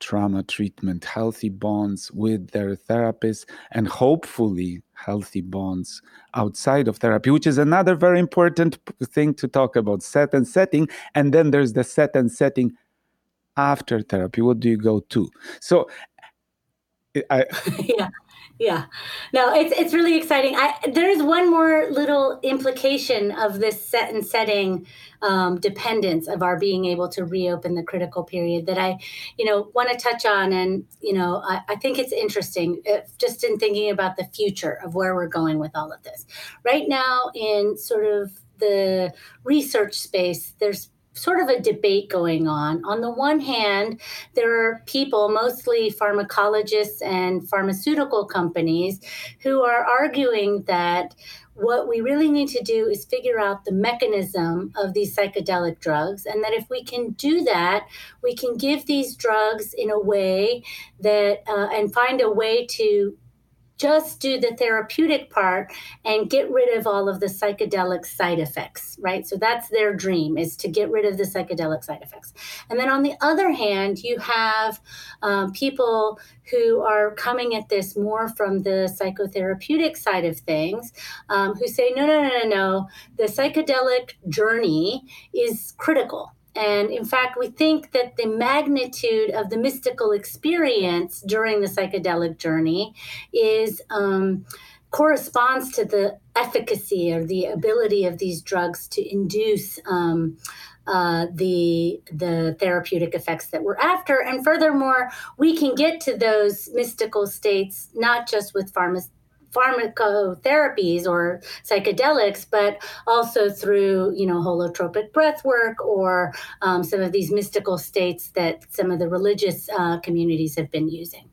trauma treatment, healthy bonds with their therapist, and hopefully healthy bonds outside of therapy, which is another very important thing to talk about set and setting. And then there's the set and setting after therapy. What do you go to? So, I, [LAUGHS] yeah yeah. No it's it's really exciting. I there's one more little implication of this set and setting um, dependence of our being able to reopen the critical period that i you know want to touch on. And you know i, I think it's interesting if, uh, just in thinking about the future of where we're going with all of this. Right now in sort of the research space there's sort of a debate going on. On the one hand, there are people, mostly pharmacologists and pharmaceutical companies, who are arguing that what we really need to do is figure out the mechanism of these psychedelic drugs. And that if we can do that, we can give these drugs in a way that, uh, and find a way to just do the therapeutic part and get rid of all of the psychedelic side effects right? So that's their dream is to get rid of the psychedelic side effects. And then on the other hand you have um, people who are coming at this more from the psychotherapeutic side of things um, who say no no no no no. The psychedelic journey is critical and in fact, we think that the magnitude of the mystical experience during the psychedelic journey is um, corresponds to the efficacy or the ability of these drugs to induce um, uh, the the therapeutic effects that we're after. And furthermore, we can get to those mystical states not just with pharma pharmacotherapies or psychedelics, but also through, you know, holotropic breath work or um, some of these mystical states that some of the religious uh, communities have been using.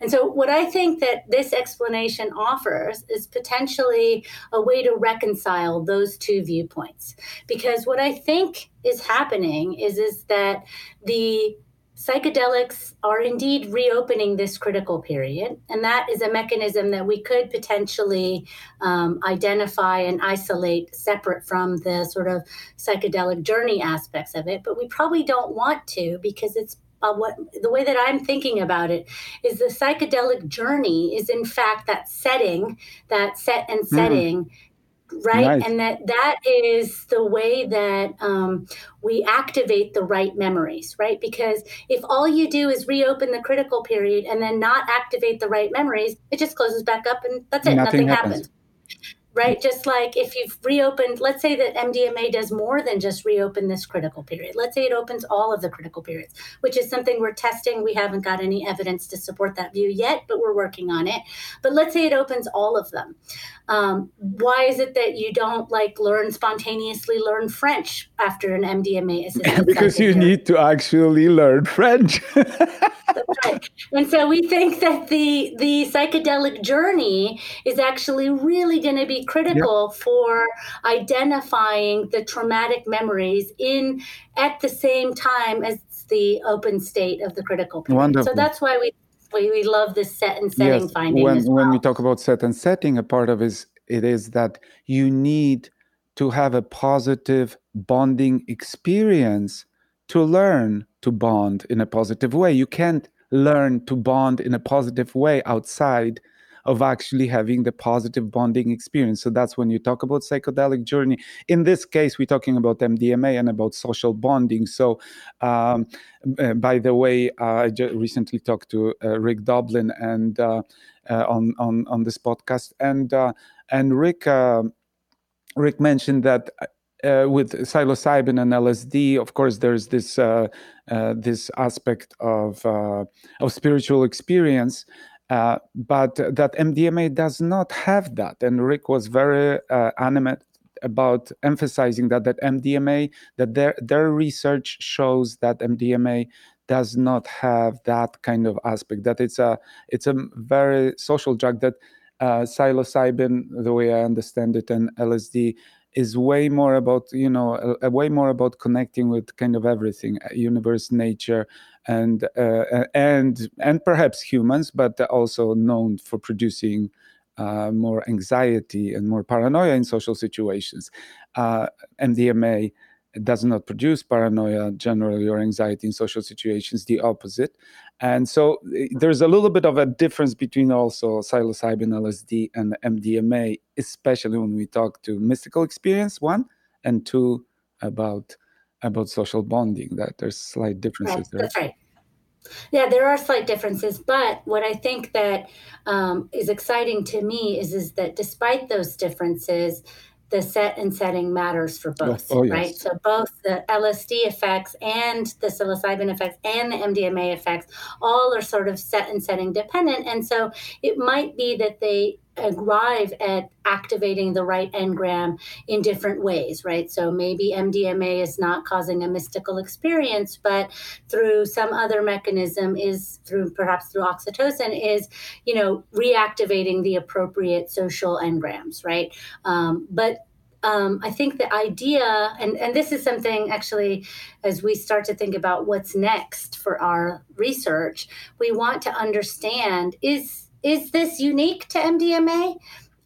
And so, what I think that this explanation offers is potentially a way to reconcile those two viewpoints. Because what I think is happening is, is that the psychedelics are indeed reopening this critical period. And that is a mechanism that we could potentially um, identify and isolate separate from the sort of psychedelic journey aspects of it. But we probably don't want to because it's uh, what the way that I'm thinking about it is the psychedelic journey is in fact that setting, that set and hmm. setting mm right nice. and that that is the way that um, we activate the right memories right because if all you do is reopen the critical period and then not activate the right memories it just closes back up and that's it nothing, nothing happens. happens right? Just like if you've reopened, let's say that MDMA does more than just reopen this critical period. Let's say it opens all of the critical periods, which is something we're testing. We haven't got any evidence to support that view yet, but we're working on it. But let's say it opens all of them. Um, why is it that you don't like learn spontaneously learn French after an MDMA assisted? [LAUGHS] because you need to actually learn French. [LAUGHS] right. And so we think that the the psychedelic journey is actually really going to be critical yep. for identifying the traumatic memories in at the same time as the open state of the critical period. Wonderful. So that's why we we, we love this set and setting yes, finding. When well. when we talk about set and setting, a part of is it is that you need to have a positive bonding experience to learn to bond in a positive way. You can't learn to bond in a positive way outside of actually having the positive bonding experience. So that's when you talk about psychedelic journey. In this case, we're talking about MDMA and about social bonding. So, um, uh, by the way, uh, I just recently talked to uh, Rick Doblin and uh, uh, on on on this podcast, and and Rick. Rick mentioned that uh, with psilocybin and LSD, of course, there's this uh, uh, this aspect of uh, of spiritual experience, uh, but that MDMA does not have that. And Rick was very uh, animate about emphasizing that that MDMA that their their research shows that MDMA does not have that kind of aspect. That it's a it's a very social drug that psilocybin, the way I understand it, and LSD is way more about you know a, a way more about connecting with kind of everything uh, universe nature and uh, and and perhaps humans but also known for producing uh, more anxiety and more paranoia in social situations. Uh, mdma does not produce paranoia generally or anxiety in social situations the opposite. And so eh, there's a little bit of a difference between also psilocybin, LSD, and MDMA, especially when we talk to mystical experience, one, and two, about about social bonding. That there's slight differences right, there. That's right. Yeah, there are slight differences, but what I think that um, is exciting to me is is that despite those differences, the set and setting matters for both, oh, yes. right? So both the LSD effects and the psilocybin effects and the MDMA effects all are sort of set and setting dependent. And so it might be that they arrive at activating the right engram in different ways, right? So maybe MDMA is not causing a mystical experience, but through some other mechanism is through perhaps through oxytocin is, you know, reactivating the appropriate social engrams, right? Um, but um, I think the idea, and, and this is something actually, as we start to think about what's next for our research, we want to understand is is this unique to MDMA?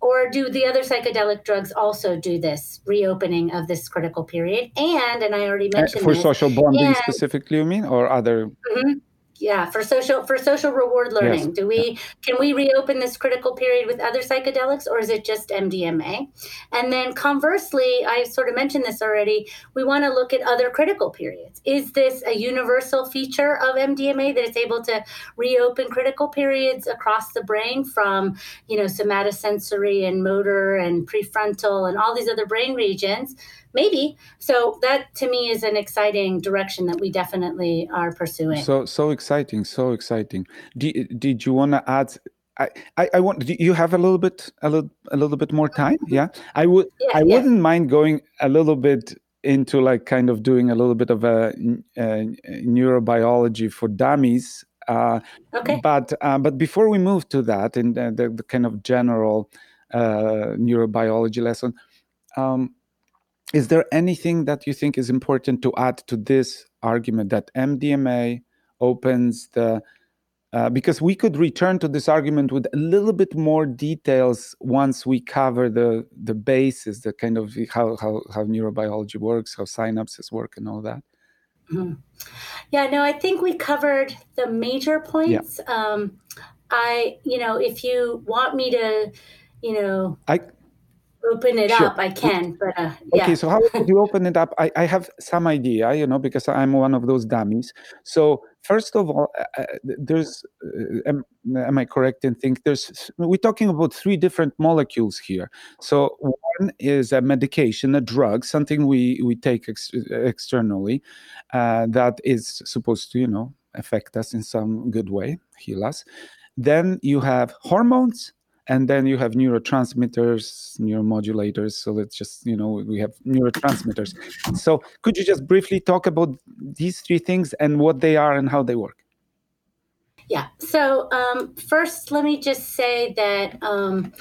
Or do the other psychedelic drugs also do this reopening of this critical period? And, and I already uh, mentioned for this, social bonding and, specifically, you mean, or other? Mm-hmm yeah for social for social reward learning. Yes. do we can we reopen this critical period with other psychedelics or is it just mdma and then conversely i sort of mentioned this already we want to look at other critical periods. Is this a universal feature of mdma that it's able to reopen critical periods across the brain from you know somatosensory and motor and prefrontal and all these other brain regions maybe so that to me is an exciting direction that we definitely are pursuing so so exciting so exciting did, did you want to add I, I, I want do you have a little bit a little a little bit more time mm-hmm. yeah i would yeah, i yeah. wouldn't mind going a little bit into like kind of doing a little bit of a, a neurobiology for dummies uh, okay. but uh, but before we move to that in the, the, the kind of general uh, neurobiology lesson um, is there anything that you think is important to add to this argument that MDMA opens the uh, because we could return to this argument with a little bit more details once we cover the the basis, the kind of how how, how neurobiology works, how synapses work, and all that. Mm-hmm. Yeah, no, I think we covered the major points. Yeah. Um, I, you know, if you want me to, you know, I open it sure. up i can but uh, yeah. okay so how [LAUGHS] would you open it up I, I have some idea you know because i'm one of those dummies so first of all uh, uh there's uh, am, am, i correct in think there's we're talking about three different molecules here so one is a medication a drug something we we take ex- externally uh, that is supposed to you know affect us in some good way heal us then you have hormones and then you have neurotransmitters neuromodulators. So let's just you know we have neurotransmitters. So could you just briefly talk about these three things and what they are and how they work? Yeah. So um, first let me just say that um,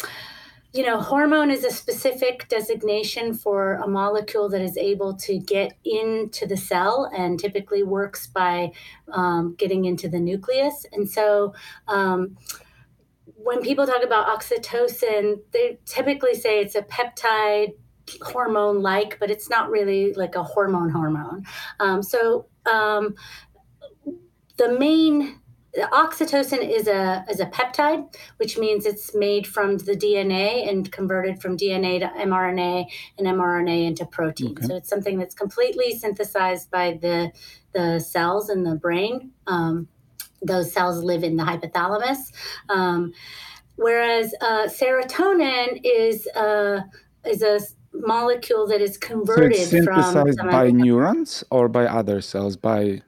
you know hormone is a specific designation for a molecule that is able to get into the cell and typically works by um, getting into the nucleus. And so um, when people talk about oxytocin, they typically say it's a peptide hormone like, but it's not really like a hormone hormone. Um, so um, the main oxytocin is a is a peptide, which means it's made from the DNA and converted from DNA to mRNA and mRNA into protein. Okay. So it's something that's completely synthesized by the the cells in the brain. Um, those cells live in the hypothalamus. Um, whereas uh, serotonin is a is a molecule that is converted so it's synthesized from by neurons or by other cells by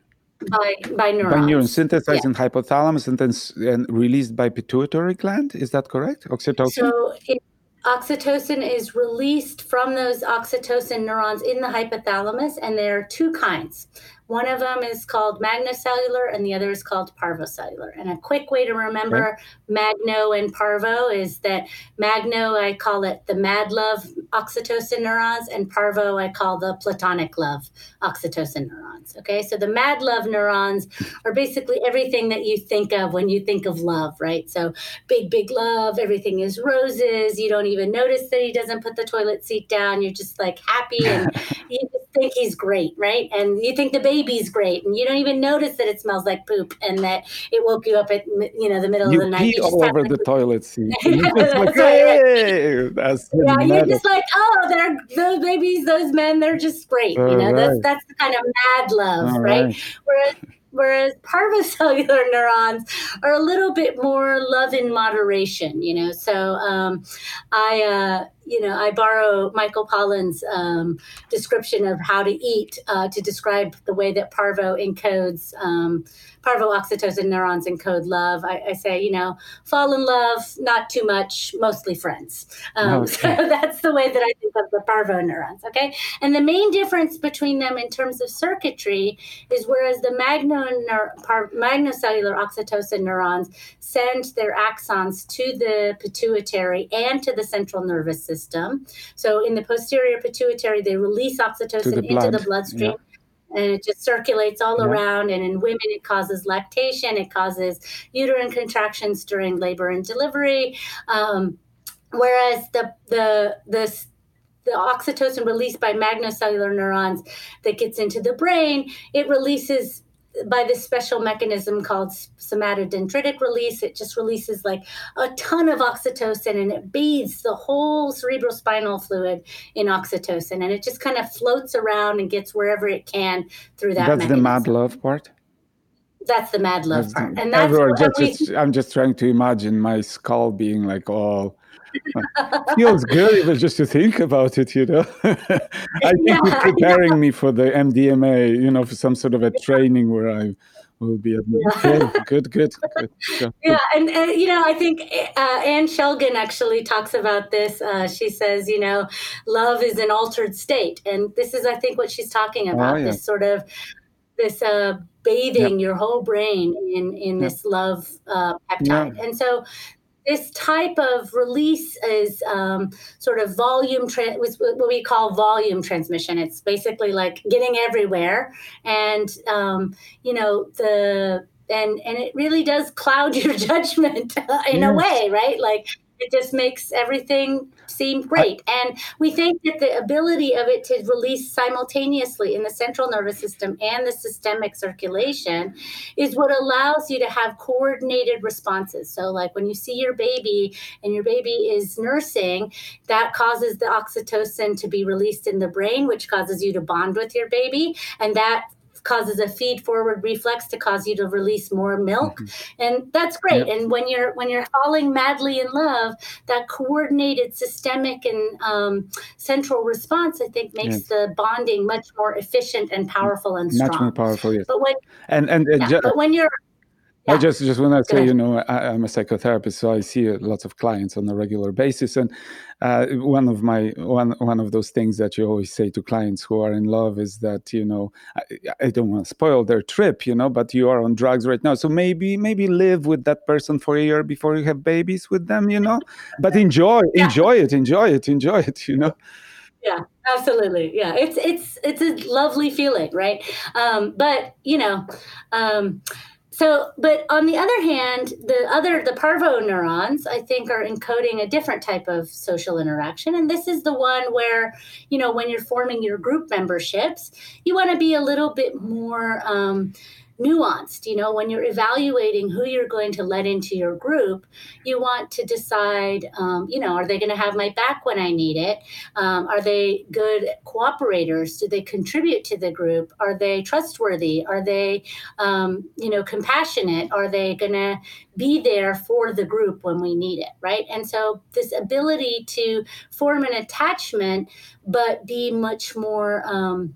by by neurons. By neurons synthesized yeah. in hypothalamus and then and released by pituitary gland. Is that correct? Oxytocin. So it, oxytocin is released from those oxytocin neurons in the hypothalamus, and there are two kinds. One of them is called magnocellular and the other is called parvocellular. And a quick way to remember magno and parvo is that magno, I call it the mad love oxytocin neurons, and parvo, I call the platonic love oxytocin neurons. Okay, so the mad love neurons are basically everything that you think of when you think of love, right? So big, big love, everything is roses. You don't even notice that he doesn't put the toilet seat down. You're just like happy and [LAUGHS] you just think he's great, right? And you think the baby's great, and you don't even notice that it smells like poop and that it woke you up at you know the middle you of the night. Pee all over the toilet seat. [LAUGHS] that's like, hey, that's yeah, you're just like, oh, they're those babies, those men, they're just great. All you know, right. that's that's the kind of mad love, right? right? Whereas whereas [LAUGHS] parvocellular neurons are a little bit more love in moderation, you know. So um, I, uh, you know, I borrow Michael Pollan's um, description of how to eat uh, to describe the way that parvo encodes. Um, parvo-oxytocin neurons encode love. I, I, say, you know, fall in love, not too much, mostly friends. Um, [LAUGHS] okay. So that's the way that I think of the parvo neurons. Okay, and the main difference between them in terms of circuitry is whereas the magno par- magnocellular oxytocin neurons send their axons to the pituitary and to the central nervous system. So in the posterior pituitary, they release oxytocin the into the bloodstream. Yeah and it just circulates all yeah. around. And in women, it causes lactation, it causes uterine contractions during labor and delivery. Um, whereas the the the the oxytocin released by magnocellular neurons that gets into the brain, it releases by this special mechanism called somatodendritic release. It just releases like a ton of oxytocin and it bathes the whole cerebrospinal fluid in oxytocin and it just kind of floats around and gets wherever it can through that. That's mechanism. the mad love part. That's the mad love that's part, and that's just, just, I'm just trying to imagine my skull being like all [LAUGHS] feels good even just to think about it you know [LAUGHS] i think yeah, you're preparing yeah. me for the mdma you know for some sort of a training where i will be yeah. [LAUGHS] good, good, good, good. Yeah, and, and, you know, I think uh, Ann Shulgin actually talks about this. Uh, she says, you know, love is an altered state, and this is, I think, what she's talking oh, about. Oh, yeah. This sort of this uh, bathing yep. your whole brain in in yep. this love uh, peptide, and so this type of release is um, sort of volume, tra- what we call volume transmission. It's basically like getting everywhere, and um, you know the and and it really does cloud [LAUGHS] your judgment [LAUGHS] in yes. a way, right? Like it just makes everything seem great. And we think that the ability of it to release simultaneously in the central nervous system and the systemic circulation is what allows you to have coordinated responses. So, like when you see your baby and your baby is nursing, that causes the oxytocin to be released in the brain, which causes you to bond with your baby. And that causes a feed forward reflex to cause you to release more milk. Mm-hmm. and that's great. Yep. and when you're when you're falling madly in love that coordinated systemic and um, central response i think makes the bonding much more efficient and powerful and strong much more powerful yes. But when and and, yeah, ju- but when you're yeah. I just just want to say, you know, I, am a psychotherapist, so I see lots of clients on a regular basis, and uh, one of my one one of those things that you always say to clients who are in love is that you know I, I don't want to spoil their trip, you know, but you are on drugs right now, so maybe maybe live with that person for a year before you have babies with them, you know, but enjoy yeah. enjoy it, enjoy it, enjoy it, you know? Yeah absolutely. Yeah it's it's it's a lovely feeling right? Um, but you know um, so, but on the other hand, the other, the parvo neurons, I think, are encoding a different type of social interaction. And this is the one where, you know, when you're forming your group memberships, you want to be a little bit more um, nuanced. You know, when you're evaluating who you're going to let into your group, you want to decide, um, you know, are they going to have my back when I need it? Um, are they good cooperators? Do they contribute to the group? Are they trustworthy? Are they, um, you know, compassionate? Are they going to be there for the group when we need it, right? And so this ability to form an attachment, but be much more um,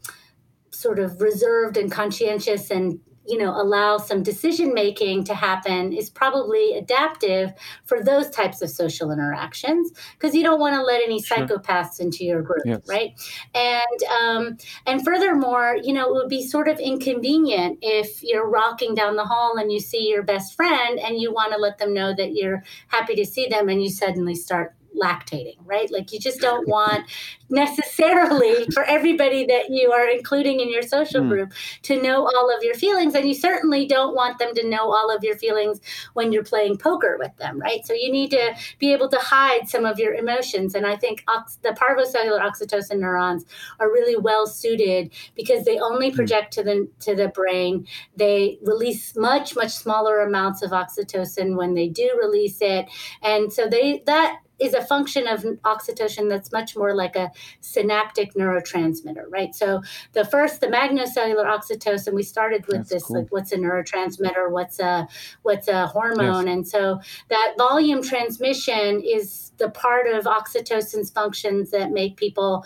sort of reserved and conscientious and you know allow some decision making to happen is probably adaptive for those types of social interactions because you don't want to let any sure. psychopaths into your group yes. right and um, and furthermore you know it would be sort of inconvenient if you're walking down the hall and you see your best friend and you want to let them know that you're happy to see them and you suddenly start lactating, right? Like you just don't want necessarily [LAUGHS] for everybody that you are including in your social mm. group to know all of your feelings. And you certainly don't want them to know all of your feelings when you're playing poker with them, right? So you need to be able to hide some of your emotions. And I think ox- the parvocellular oxytocin neurons are really well suited because they only hmm. project to the to the brain. They release much, much smaller amounts of oxytocin when they do release it. And so they that is a function of oxytocin that's much more like a synaptic neurotransmitter, right? So the first, the magnocellular oxytocin, we started with that's this, cool. like what's a neurotransmitter, what's a what's a hormone, yes. and so that volume transmission is the part of oxytocin's functions that make people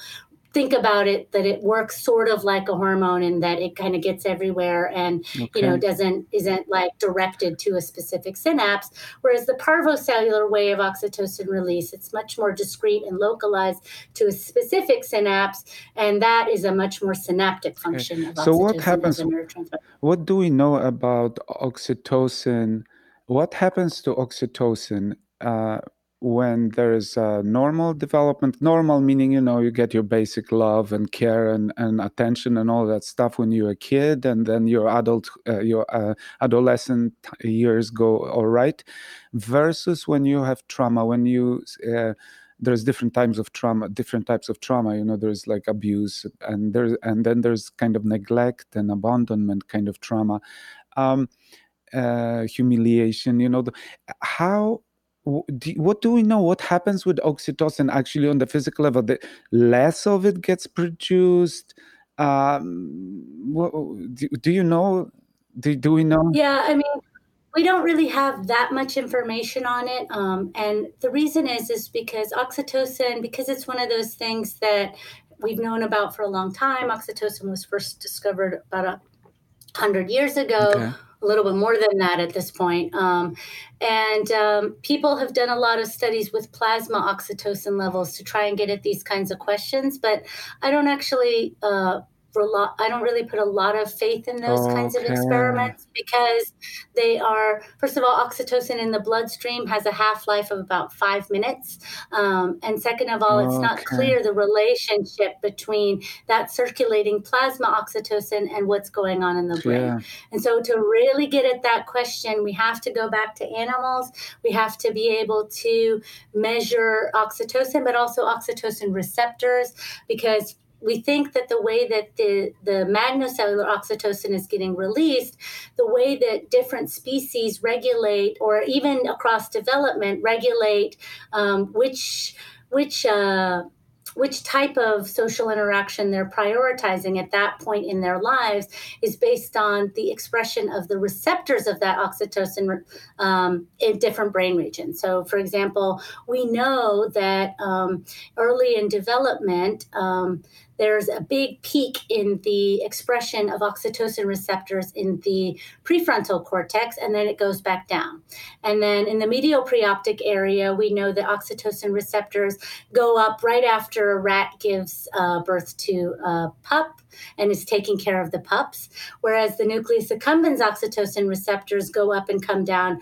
think about it that it works sort of like a hormone and that it kind of gets everywhere and okay. you know doesn't isn't like directed to a specific synapse whereas the parvocellular way of oxytocin release it's much more discrete and localized to a specific synapse and that is a much more synaptic function okay. so what happens what do we know about oxytocin what happens to oxytocin uh, when there's a normal development normal meaning you know you get your basic love and care and, and attention and all that stuff when you're a kid and then your adult uh, your uh, adolescent years go all right versus when you have trauma when you uh, there's different types of trauma different types of trauma you know there's like abuse and there's and then there's kind of neglect and abandonment kind of trauma um, uh, humiliation you know the, how what do we know? What happens with oxytocin actually on the physical level? The less of it gets produced um, what, do, do, you know? Do, do we know? Yeah i mean we don't really have that much information on it um, and the reason is is because oxytocin because it's one of those things that we've known about for a long time oxytocin was first discovered about a hundred years ago. Okay a little bit more than that at this point. Um, and um, people have done a lot of studies with plasma oxytocin levels to try and get at these kinds of questions, but I don't actually uh, I don't really put a lot of faith in those okay. kinds of experiments because they are, first of all, oxytocin in the bloodstream has a half life of about five minutes. Um, and second of all, it's not clear the relationship between that circulating plasma oxytocin and what's going on in the brain. Yeah. And so, to really get at that question, we have to go back to animals. We have to be able to measure oxytocin, but also oxytocin receptors because we think that the way that the, the magnocellular oxytocin is getting released, the way that different species regulate, or even across development, regulate um, which which uh, which type of social interaction they're prioritizing at that point in their lives is based on the expression of the receptors of that oxytocin um, in different brain regions. So, for example, we know that um, early in development, um, there's a big peak in the expression of oxytocin receptors in the prefrontal cortex, and then it goes back down. And then in the medial preoptic area, we know that oxytocin receptors go up right after a rat gives uh, birth to a pup and is taking care of the pups, whereas the nucleus accumbens oxytocin receptors go up and come down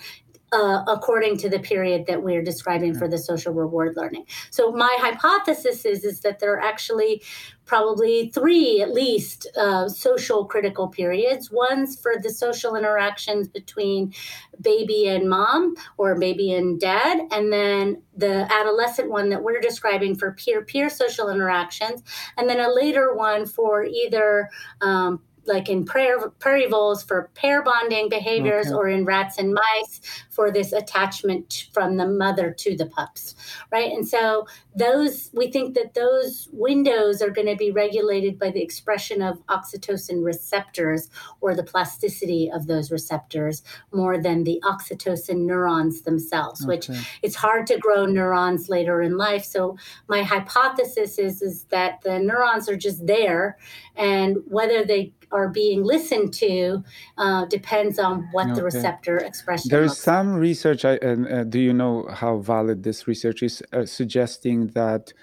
uh, according to the period that we're describing for the social reward learning. So my hypothesis is is that there are actually probably three at least uh, social critical periods. One's for the social interactions between baby and mom or baby and dad, and then the adolescent one that we're describing for peer peer social interactions, and then a later one for either um, like in prairie voles for pair bonding behaviors okay. or in rats and mice for this attachment from the mother to the pups right and so those we think that those windows are going to be regulated by the expression of oxytocin receptors or the plasticity of those receptors more than the oxytocin neurons themselves okay. which it's hard to grow neurons later in life so my hypothesis is is that the neurons are just there and whether they are being listened to uh, depends on what okay. the receptor expression. There's some like. research. I, uh, do you know how valid this research is? Uh, suggesting that.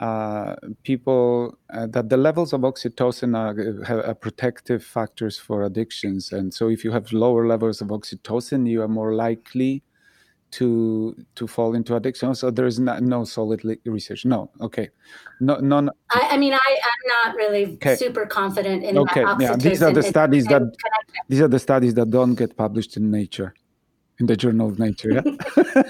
Uh, people uh, that the levels of oxytocin are, are, protective factors for addictions, and so if you have lower levels of oxytocin, you are more likely to to fall into addiction so there is not, no solid research no okay no none I, I mean i i'm not really okay. super confident in okay yeah these are the studies that these are the studies that don't get published in nature in the journal of nature [LAUGHS] yeah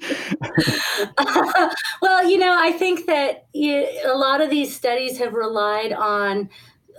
[LAUGHS] well you know i think that you, a lot of these studies have relied on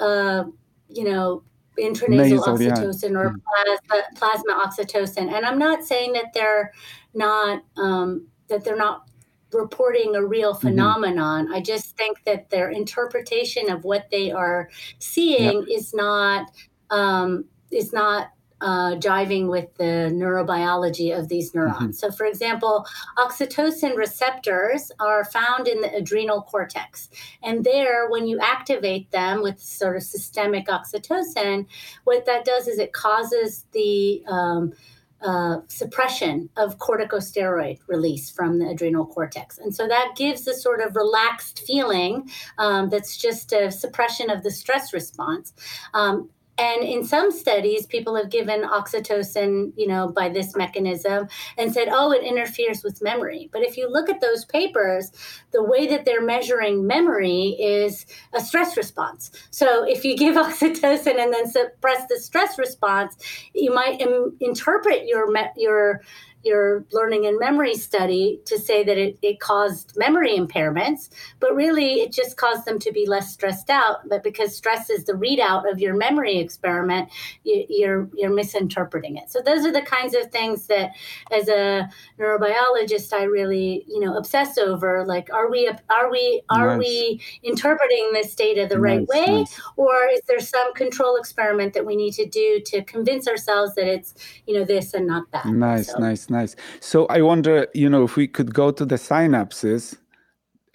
uh, you know intranasal Nasal, oxytocin yeah. or mm. plasma, plasma oxytocin. And I'm not saying that they're not um, that they're not reporting a real mm-hmm. phenomenon. Mm-hmm. I just think that their interpretation of what they are seeing yep. is not um, is not uh, jiving with the neurobiology of these neurons. Mm-hmm. So, for example, oxytocin receptors are found in the adrenal cortex. And there, when you activate them with sort of systemic oxytocin, what that does is it causes the um, uh, suppression of corticosteroid release from the adrenal cortex. And so that gives a sort of relaxed feeling um, that's just a suppression of the stress response. Um, and in some studies, people have given oxytocin, you know, by this mechanism and said, oh, it interferes with memory. But if you look at those papers, the way that they're measuring memory is a stress response. So if you give [LAUGHS] oxytocin and then suppress the stress response, you might Im- interpret your me- your your learning and memory study to say that it, it caused memory impairments, but really it just caused them to be less stressed out. But because stress is the readout of your memory experiment, you, you're you're misinterpreting it. So those are the kinds of things that, as a neurobiologist, I really you know obsess over. Like, are we are we are nice. we interpreting this data the nice, right way, nice. or is there some control experiment that we need to do to convince ourselves that it's you know this and not that? Nice, so, nice nice. So I wonder, you know, if we could go to the synapses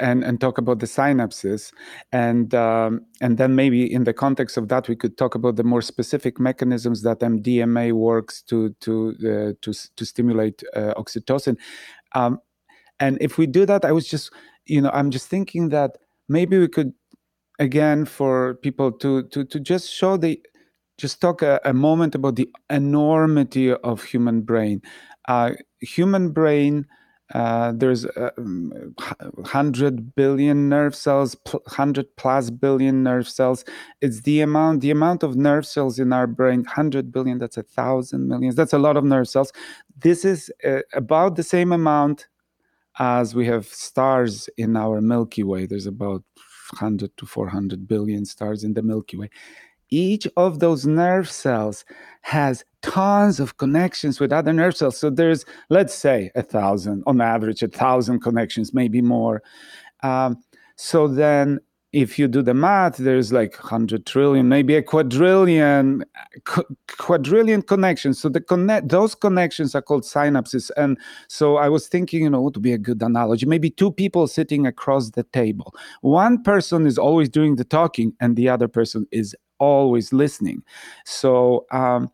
and and talk about the synapses, and um, and then maybe in the context of that, we could talk about the more specific mechanisms that MDMA works to to uh, to to stimulate uh, oxytocin. Um, and if we do that, I was just, you know, I'm just thinking that maybe we could again for people to to to just show the just talk a, a, moment about the enormity of human brain human brain uh, there's uh, 100 um, nerve cells 100 plus billion nerve cells. It's the amount the amount of nerve cells in our brain 100 billion that's a thousand millions. That's a lot of nerve cells. This is uh, about the same amount as we have stars in our milky way. There's about 100 to 400 billion stars in the milky way each of those nerve cells has tons of connections with other nerve cells. So there's, let's say, a thousand, on average, a thousand connections, maybe more. Um, so then if you do the math, there's like 100 trillion, maybe a quadrillion, qu- quadrillion connections. So the connect those connections are called synapses. And so I was thinking, you know, what would be a good analogy? Maybe two people sitting across the table. One person is always doing the talking, and the other person is always listening. So, um,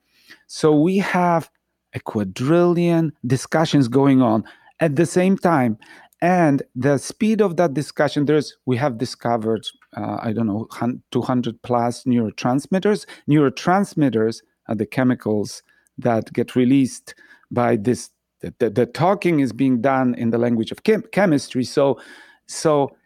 so we have a quadrillion discussions going on at the same time, and the speed of that discussion. There's we have discovered uh, I don't know 200 plus neurotransmitters. Neurotransmitters are the chemicals that get released by this. The, the, the talking is being done in the language of chem- chemistry. So, so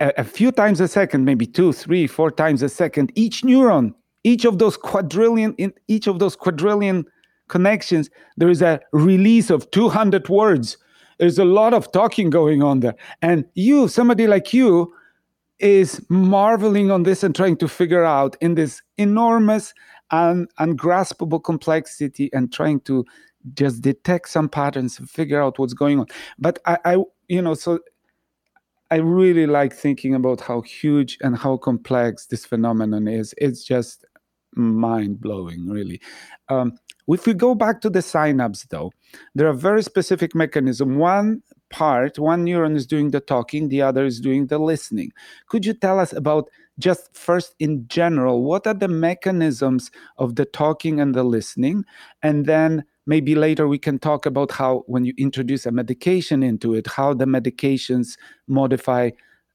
a, a few times a second, maybe two, three, four times a second, each neuron, each of those quadrillion, in each of those quadrillion connections, there is a release of 200 words. There's a lot of talking going on there. And you, somebody like you, is marveling on this and trying to figure out in this enormous and ungraspable complexity and trying to just detect some patterns and figure out what's going on. But I, I you know, so I really like thinking about how huge and how complex this phenomenon is. It's just mind blowing, really. Um, if we go back to the synapse, though, there are very specific mechanisms. One part, one neuron is doing the talking, the other is doing the listening. Could you tell us about just first in general, what are the mechanisms of the talking and the listening? And then maybe later we can talk about how when you introduce a medication into it how the medications modify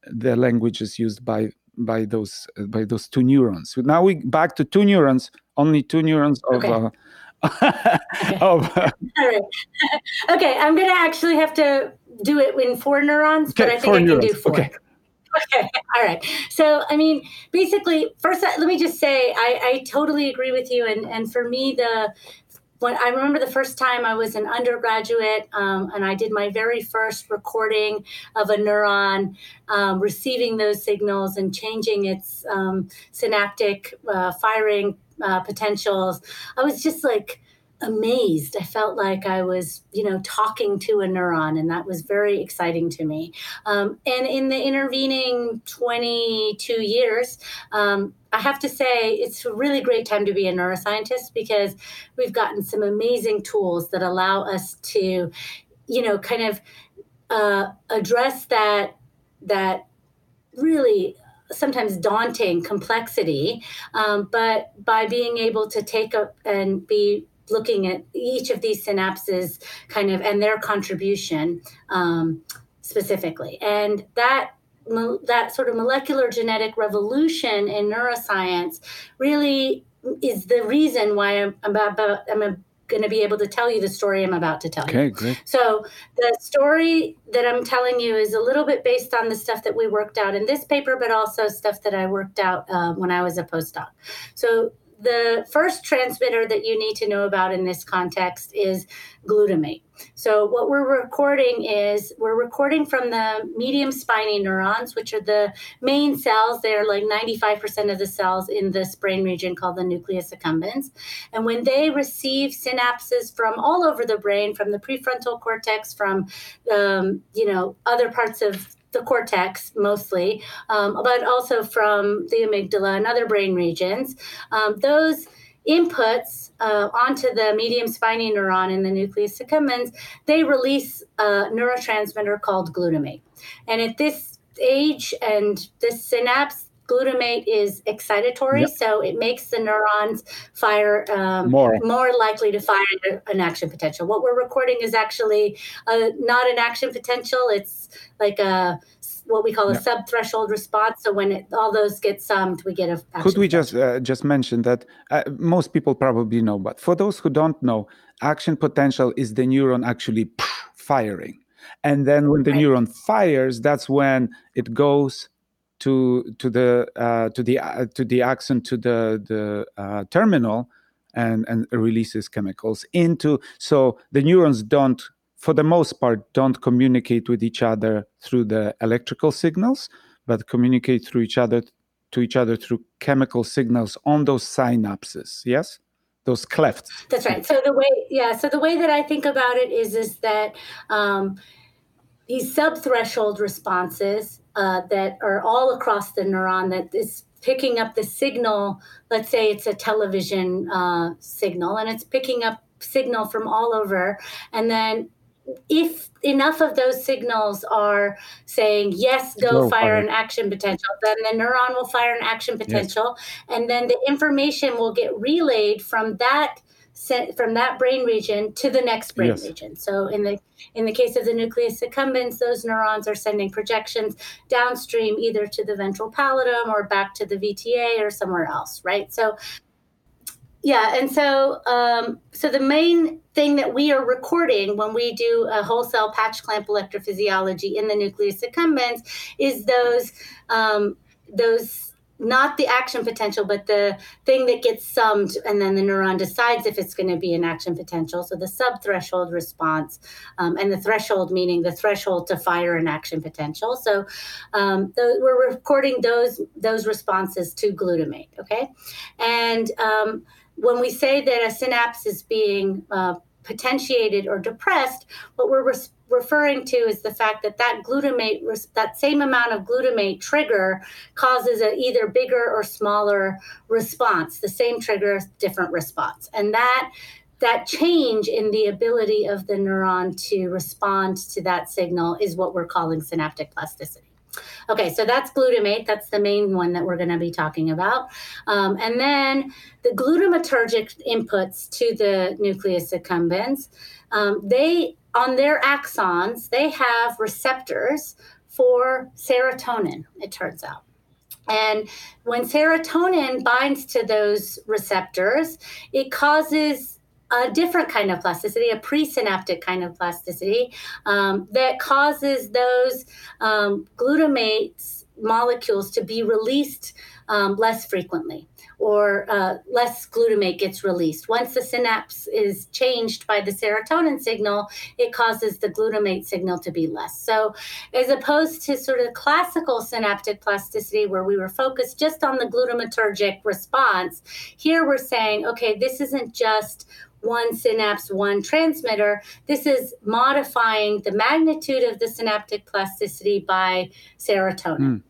the languages used by by those by those two neurons so now we back to two neurons only two neurons of okay. uh, [LAUGHS] of, [LAUGHS] uh, All right. [LAUGHS] okay, I'm going to actually have to do it in four neurons, okay, but I think I neurons. can do four. Okay. Okay. All right. So, I mean, basically, first, let me just say I, I totally agree with you. And, and for me, the when I remember the first time I was an undergraduate um, and I did my very first recording of a neuron um, receiving those signals and changing its um, synaptic uh, firing uh, potentials, I was just like, amazed. I felt like I was, you know, talking to a neuron, and that was very exciting to me. Um, and in the intervening 22 years, um, I have to say it's a really great time to be a neuroscientist because we've gotten some amazing tools that allow us to, you know, kind of uh, address that that really sometimes daunting complexity, um, but by being able to take up and be looking at each of these synapses kind of and their contribution um, specifically and that that sort of molecular genetic revolution in neuroscience really is the reason why I'm about I'm going to be able to tell you the story I'm about to tell okay, you. Okay, great. So the story that I'm telling you is a little bit based on the stuff that we worked out in this paper, but also stuff that I worked out uh, when I was a postdoc. So the first transmitter that you need to know about in this context is glutamate. So, what we're recording is we're recording from the medium spiny neurons, which are the main cells. They're like 95% of the cells in this brain region called the nucleus accumbens. And when they receive synapses from all over the brain, from the prefrontal cortex, from um, you know other parts of the cortex mostly, um, but also from the amygdala and other brain regions. Um, those inputs uh, onto the medium spiny neuron in the nucleus accumbens, they release a neurotransmitter called glutamate. And at this age and this synapse, glutamate is excitatory, yep. so it makes the neurons fire um, more. more likely to fire an action potential. What we're recording is actually uh, not an action potential; it's like a what we call a sub-threshold response. So when it, all those get summed, we get a. Could we just uh, just mention that uh, most people probably know, but for those who don't know, action potential is the neuron actually firing, and then when the right. neuron fires, that's when it goes to to the uh, to the uh, to the axon to the the uh, terminal and and releases chemicals into so the neurons don't for the most part don't communicate with each other through the electrical signals but communicate through each other to each other through chemical signals on those synapses yes? Those clefts. That's right. So the way yeah so the way that i think about it is is that um, these subthreshold responses uh, that are all across the neuron that is picking up the signal. Let's say it's a television uh, signal and it's picking up signal from all over. And then if enough of those signals are saying yes go, go fire, fire, an action potential then the neuron will fire an action potential yes. and then the information will get relayed from that from that brain region to the next brain yes. region. So in the in the case of the nucleus accumbens, those neurons are sending projections downstream either to the ventral pallidum or back to the VTA or somewhere else, right? So yeah, and so um, so the main thing that we are recording when we do a whole cell patch clamp electrophysiology in the nucleus accumbens is those um, those not the action potential, but the thing that gets summed, and then the neuron decides if it's going to be an action potential. So the subthreshold response, um, and the threshold meaning the threshold to fire an action potential. So um, th- we're recording those those responses to glutamate. Okay, and um, when we say that a synapse is being uh, potentiated or depressed, what we're res- referring to is the fact that that glutamate, that same amount of glutamate trigger causes an either bigger or smaller response. The same trigger, different response, and that that change in the ability of the neuron to respond to that signal is what we're calling synaptic plasticity. Okay, so that's glutamate. That's the main one that we're going to be talking about. Um, and then the glutamatergic inputs to the nucleus accumbens, um, they on their axons, they have receptors for serotonin, it turns out. And when serotonin binds to those receptors, it causes a different kind of plasticity, a presynaptic kind of plasticity um, that causes those um, glutamate molecules to be released um, less frequently or uh, less glutamate gets released. Once the synapse is changed by the serotonin signal, it causes the glutamate signal to be less. So, as opposed to sort of classical synaptic plasticity where we were focused just on the glutamatergic response, here we're saying, okay, this isn't just one synapse, one transmitter. This is modifying the magnitude of the synaptic plasticity by serotonin. Mm.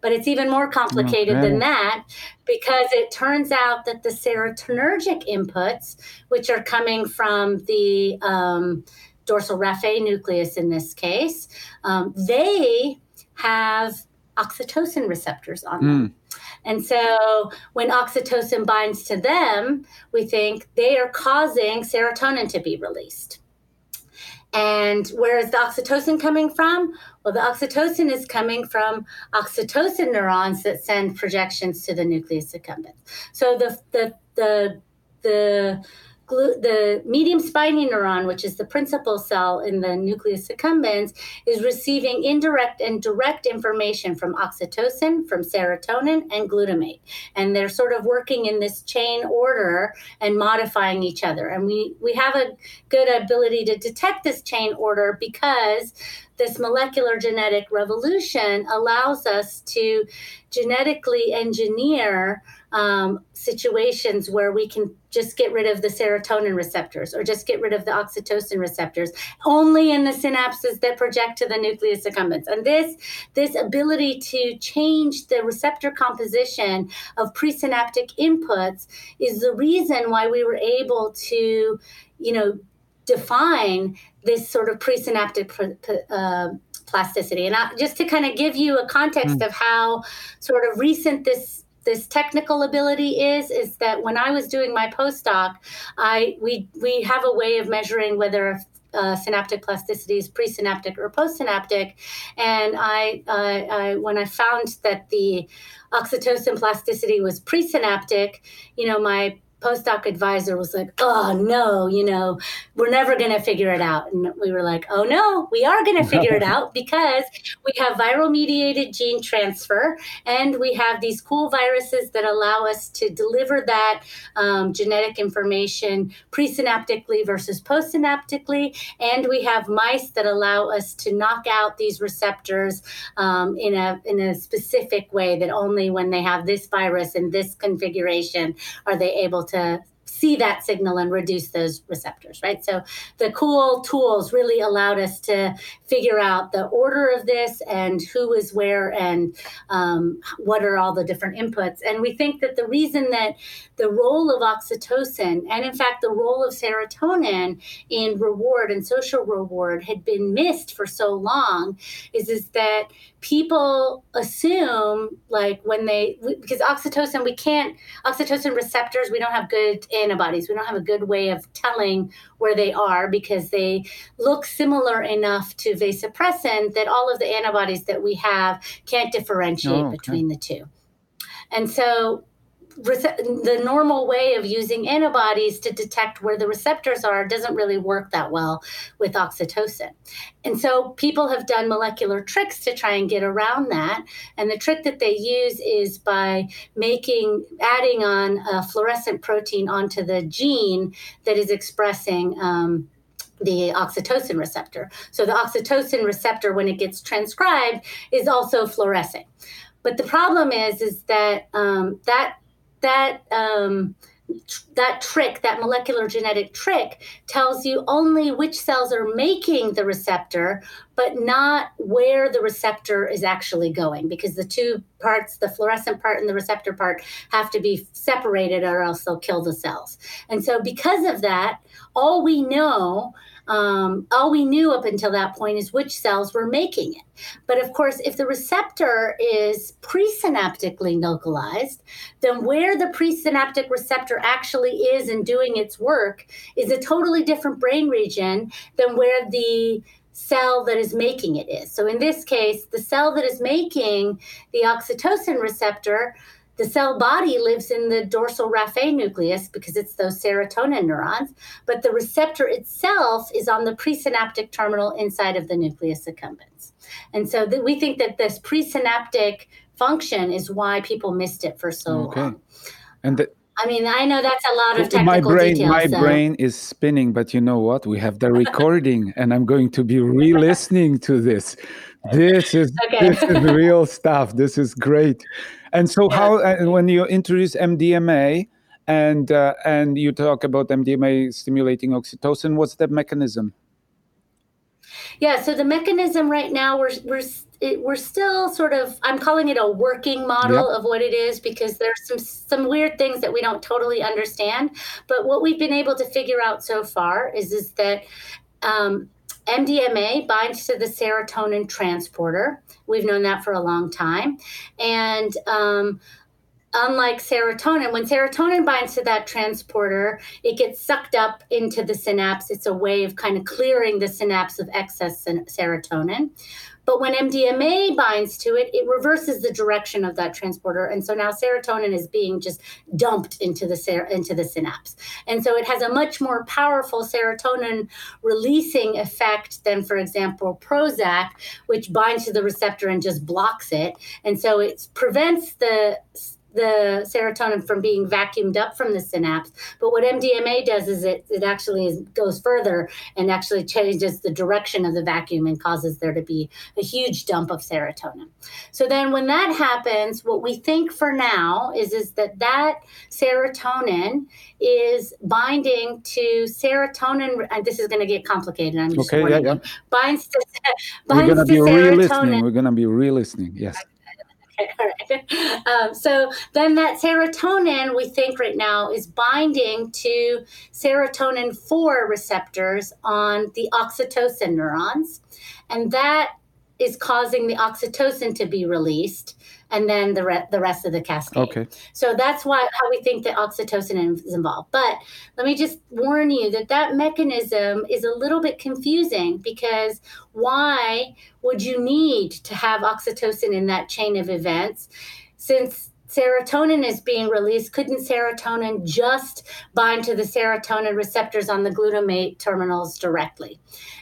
But it's even more complicated okay. than that because it turns out that the serotonergic inputs, which are coming from the um, dorsal raphe nucleus in this case, um, they have oxytocin receptors on them. Mm. And so when oxytocin binds to them, we think they are causing serotonin to be released. And where is the oxytocin coming from? Well, the oxytocin is coming from oxytocin neurons that send projections to the nucleus accumbens. So the the the the the medium spiny neuron, which is the principal cell in the nucleus accumbens, is receiving indirect and direct information from oxytocin, from serotonin, and glutamate. And they're sort of working in this chain order and modifying each other. And we, we have a good ability to detect this chain order because this molecular genetic revolution allows us to genetically engineer um, situations where we can just get rid of the serotonin receptors or just get rid of the oxytocin receptors only in the synapses that project to the nucleus accumbens and this this ability to change the receptor composition of presynaptic inputs is the reason why we were able to you know define this sort of presynaptic uh, plasticity. And I, just to kind of give you a context mm. of how sort of recent this this technical ability is is that when I was doing my postdoc, I we we have a way of measuring whether uh, synaptic plasticity is presynaptic or postsynaptic, and I, uh, I when I found that the oxytocin plasticity was presynaptic, you know my postdoc advisor was like, oh no, you know, we're never going to figure it out. And we were like, oh no, we are going [LAUGHS] to figure it out because we have viral mediated gene transfer and we have these cool viruses that allow us to deliver that um, genetic information presynaptically versus postsynaptically. And we have mice that allow us to knock out these receptors um, in, a, in a specific way that only when they have this virus in this configuration are they able to to see that signal and reduce those receptors, right? So the cool tools really allowed us to figure out the order of this and who is where and um, what are all the different inputs. And we think that the reason that the role of oxytocin and, in fact, the role of serotonin in reward and social reward had been missed for so long is, is that people assume like when they because oxytocin we can't oxytocin receptors we don't have good antibodies we don't have a good way of telling where they are because they look similar enough to vasopressin that all of the antibodies that we have can't differentiate oh, okay. between the two and so the normal way of using antibodies to detect where the receptors are doesn't really work that well with oxytocin. And so people have done molecular tricks to try and get around that. And the trick that they use is by making, adding on a fluorescent protein onto the gene that is expressing. Um, the oxytocin receptor. So the oxytocin receptor, when it gets transcribed, is also fluorescing. But the problem is, is that um, that that um, that trick, that molecular genetic trick, tells you only which cells are making the receptor, but not where the receptor is actually going, because the two parts, the fluorescent part and the receptor part, have to be separated or else they'll kill the cells. And so, because of that, all we know um, all we knew up until that point is which cells were making it. But of course, if the receptor is presynaptically localized, then where the presynaptic receptor actually is and doing its work is a totally different brain region than where the cell that is making it is. So in this case, the cell that is making the oxytocin receptor the cell body lives in the dorsal raphe nucleus because it's those serotonin neurons, but the receptor itself is on the presynaptic terminal inside of the nucleus accumbens. And so we think that this presynaptic function is why people missed it for so okay. long. And the, I mean, I know that's a lot of technical my brain, details. My so. brain is spinning, but you know what? We have the recording, and I'm going to be re-listening to this. This is [LAUGHS] okay. this is real stuff. This is great. And so, yeah. how uh, when you introduce MDMA and uh, and you talk about MDMA stimulating oxytocin, what's the mechanism? Yeah, so the mechanism right now we're we're it, we're still sort of I'm calling it a working model yep. of what it is because there's some some weird things that we don't totally understand. But what we've been able to figure out so far is is that um, MDMA binds to the serotonin transporter. We've known that for a long time. And um, unlike serotonin, when serotonin binds to that transporter, it gets sucked up into the synapse. It's a way of kind of clearing the synapse of excess serotonin. But when MDMA binds to it, it reverses the direction of that transporter, and so now serotonin is being just dumped into the ser- into the synapse, and so it has a much more powerful serotonin releasing effect than, for example, Prozac, which binds to the receptor and just blocks it, and so it prevents the the serotonin from being vacuumed up from the synapse. But what MDMA does is it, it actually is, goes further and actually changes the direction of the vacuum and causes there to be a huge dump of serotonin. So then when that happens, what we think for now is, is that that serotonin is binding to serotonin. And this is going to get complicated. I'm just okay, yeah, yeah. Binds to, [LAUGHS] binds We're going to be re-listening. We're going to be re-listening. Yes. All right. [LAUGHS] Um, so then that serotonin, we think right now, is binding to serotonin 4 receptors on the oxytocin neurons. And that is causing the oxytocin to be released and then the, re- the rest of the cascade. Okay. So that's why how we think that oxytocin is involved. But let me just warn you that that mechanism is a little bit confusing because why would you need to have oxytocin in that chain of events since serotonin is being released, couldn't serotonin just bind to the serotonin receptors on the glutamate terminals directly?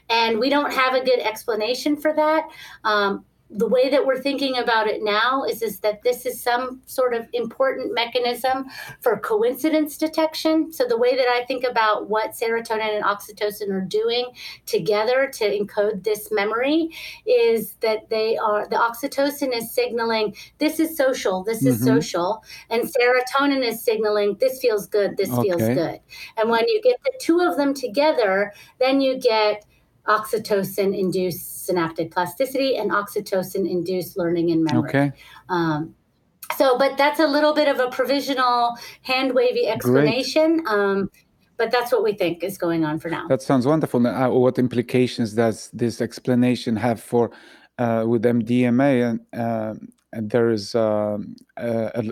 And we don't have a good explanation for that. Um, the way that we're thinking about it now is, is that this is some sort of important mechanism for coincidence detection. So the way that I think about what serotonin and oxytocin are doing together to encode this memory is that they are the oxytocin is signaling this is social, this is mm-hmm. social, and serotonin is signaling this feels good, this okay. feels good. And when you get the two of them together, then you get oxytocin induced synaptic plasticity and oxytocin induced learning and memory. Okay. Um, so, but that's a little bit of a provisional hand wavy explanation. Um, but that's what we think is going on for now. That sounds wonderful. Uh, what implications does this explanation have for uh, with MDMA and uh, and there is um, uh,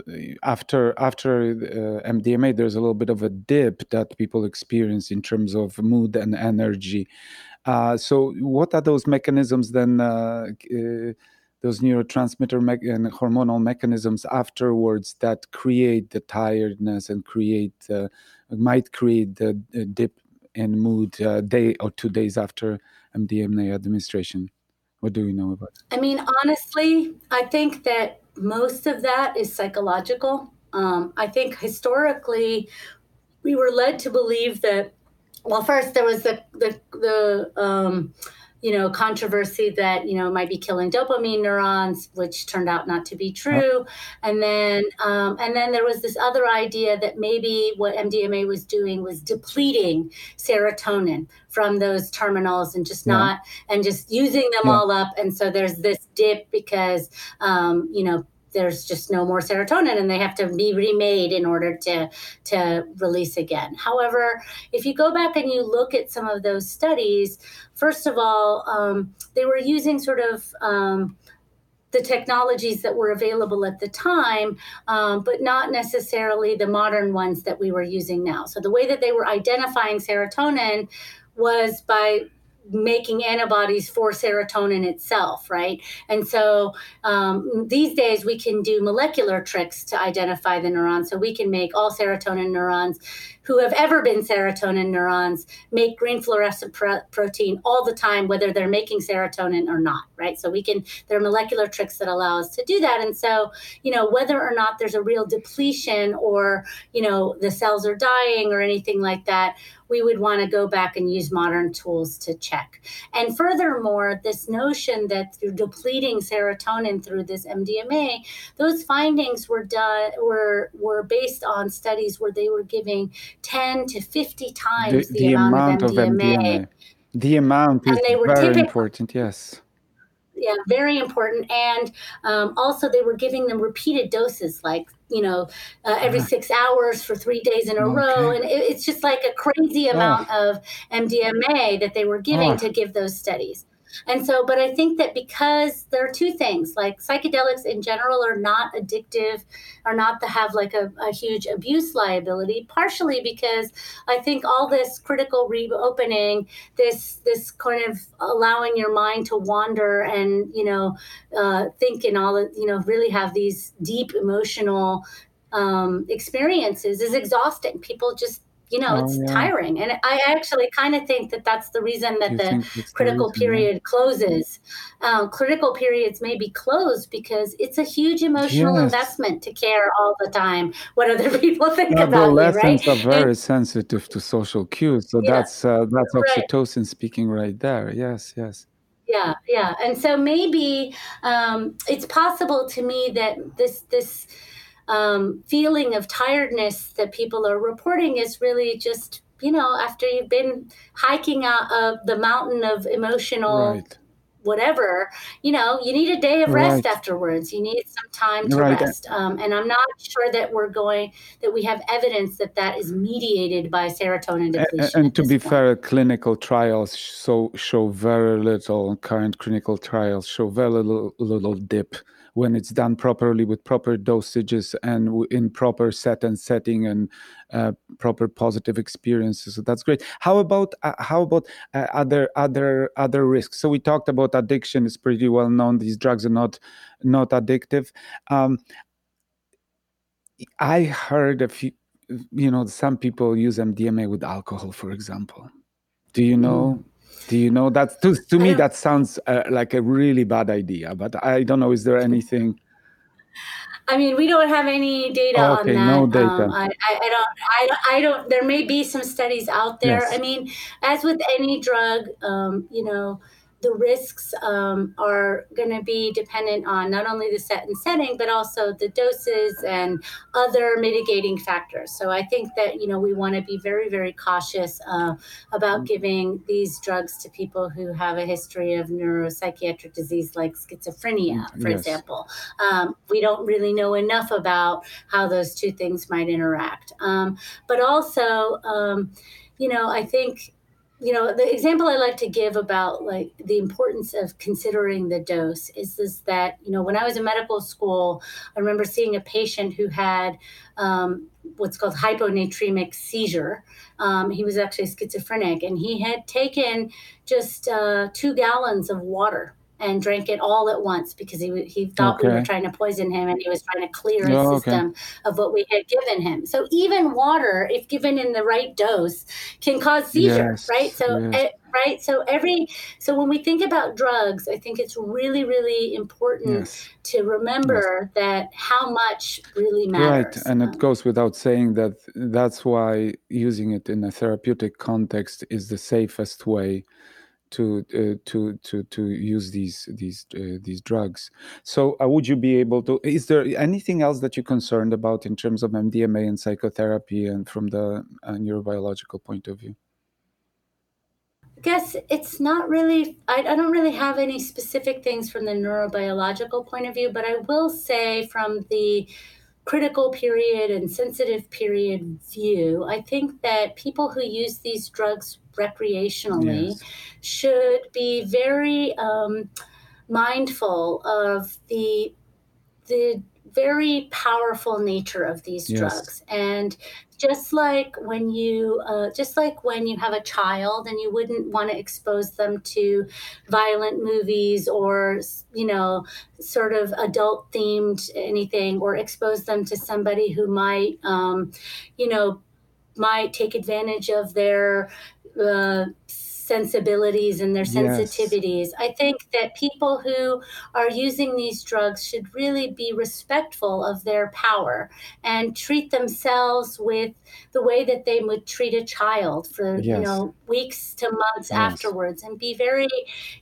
after after uh, MDMA, there's a little bit of a dip that people experience in terms of mood and energy. Uh, so, what are those mechanisms then uh, uh, those neurotransmitter me- and hormonal mechanisms afterwards that create the tiredness and create might create the, dip in mood day or two days after MDMA administration. What do we know about? I mean, honestly, I think that most of that is psychological. Um, I think historically, we were led to believe that. Well, first there was the the the um, you know, controversy that, you know, might be killing dopamine neurons, which turned out not to be true. And then, um, and then there was this other idea that maybe what MDMA was doing was depleting serotonin from those terminals and just yeah. not, and just using them yeah. all up. And so there's this dip because, um, you know, there's just no more serotonin and they have to be remade in order to to release again however if you go back and you look at some of those studies first of all um, they were using sort of um, the technologies that were available at the time, um, but not necessarily the modern ones that we were using now. So the way that they were identifying serotonin was by making antibodies for serotonin itself, right? And so um, these days we can do molecular tricks to identify the neurons. So we can make all serotonin neurons who have ever been serotonin neurons make green fluorescent protein all the time, whether they're making serotonin or not, right? So we can, there are molecular tricks that allow us to do that. And so, you know, whether or not there's a real depletion or, you know, the cells are dying or anything like that, we would want to go back and use modern tools to check. And furthermore, this notion that through depleting serotonin through this MDMA, those findings were done were were based on studies where they were giving 10 to 50 times the, the, the amount, amount, of MDMA. MDMA. The amount is very important, yes yeah, very important. And um, also, they were giving them repeated doses, like you know, uh, every uh-huh. six hours for three days in a okay. row, and it, it's just like a crazy amount oh. of MDMA that they were giving oh. to give those studies. And so, but I think that because there are two things, like psychedelics in general are not addictive, are not to have like a, a huge abuse liability, partially because I think all this critical reopening, this this kind of allowing your mind to wander and you know uh, think and all of you know really have these deep emotional um, experiences is exhausting. People just you know, oh, it's yeah. tiring. And I actually kind of think that that's the reason that you the critical period yeah. closes. Um, critical periods may be closed because it's a huge emotional yes. investment to care all the time what other [LAUGHS] people think yeah, about adolescents you, right? are very and, sensitive to social cues. So that's uh, that's oxytocin right. speaking right there. Yes, yes. Yeah, yeah. And so maybe um, it's possible to me that this this um, feeling of tiredness that people are reporting is really just you know after you've been hiking out of the mountain of emotional right. whatever you know you need a day of rest right. afterwards you need some time to right. rest um, and i'm not sure that we're going that we have evidence that that is mediated by serotonin depletion and, and to be point. fair clinical trials so show very little current clinical trials show very little, little dip when it's done properly with proper dosages and in proper set and setting and uh, proper positive experiences. So that's great. How about uh, how about uh, other other other risks? So we talked about addiction. It's pretty well known. These drugs are not not addictive. Um, I heard a few. You know, some people use MDMA with alcohol, for example. Do you know? Mm do you know that to, to me that sounds uh, like a really bad idea, but I don't know. Is there anything? I mean, we don't have any data oh, okay, on that. No data. Um, I, I, I, don't. I, I don't. There may be some studies out there. Yes. I mean, as with any drug, um, you know, the risks um, are going to be dependent on not only the set and setting, but also the doses and other mitigating factors. So I think that you know we want to be very, very cautious uh, about mm-hmm. giving these drugs to people who have a history of neuropsychiatric disease like schizophrenia, mm, for yes. example. Um, we don't really know enough about how those two things might interact. Um, but also, um, you know, I think you know the example i like to give about like the importance of considering the dose is this that you know when i was in medical school i remember seeing a patient who had um, what's called hyponatremic seizure. Um, he was actually schizophrenic and he had taken just uh, two gallons of water and drank it all at once because he he thought we were trying to poison him and he was trying to clear his Oh, okay. system of what we had given him. So even water, if given in the right dose, can cause seizures, Yes. right? So Yes. eh, right, so every so when we think about drugs, I think it's really really important Yes. to remember that how much really matters Right. And Um, it goes without saying that that's why using it in a therapeutic context is the safest way to uh, to to to use these these uh, these drugs. So, uh, would you be able to? Is there anything else that you're concerned about in terms of MDMA and psychotherapy, and from the uh, neurobiological point of view? I guess it's not really, I, I don't really have any specific things from the neurobiological point of view, but I will say from the critical period and sensitive period view, I think that people who use these drugs recreationally Yes. should be very um, mindful of the the very powerful nature of these Yes. drugs and just like when you uh, just like when you have a child and you wouldn't want to expose them to violent movies or you know sort of adult themed anything or expose them to somebody who might um, you know might take advantage of their uh, sensibilities and their Yes. sensitivities. I think that people who are using these drugs should really be respectful of their power and treat themselves with the way that they would treat a child for you know weeks to months Yes. afterwards and be very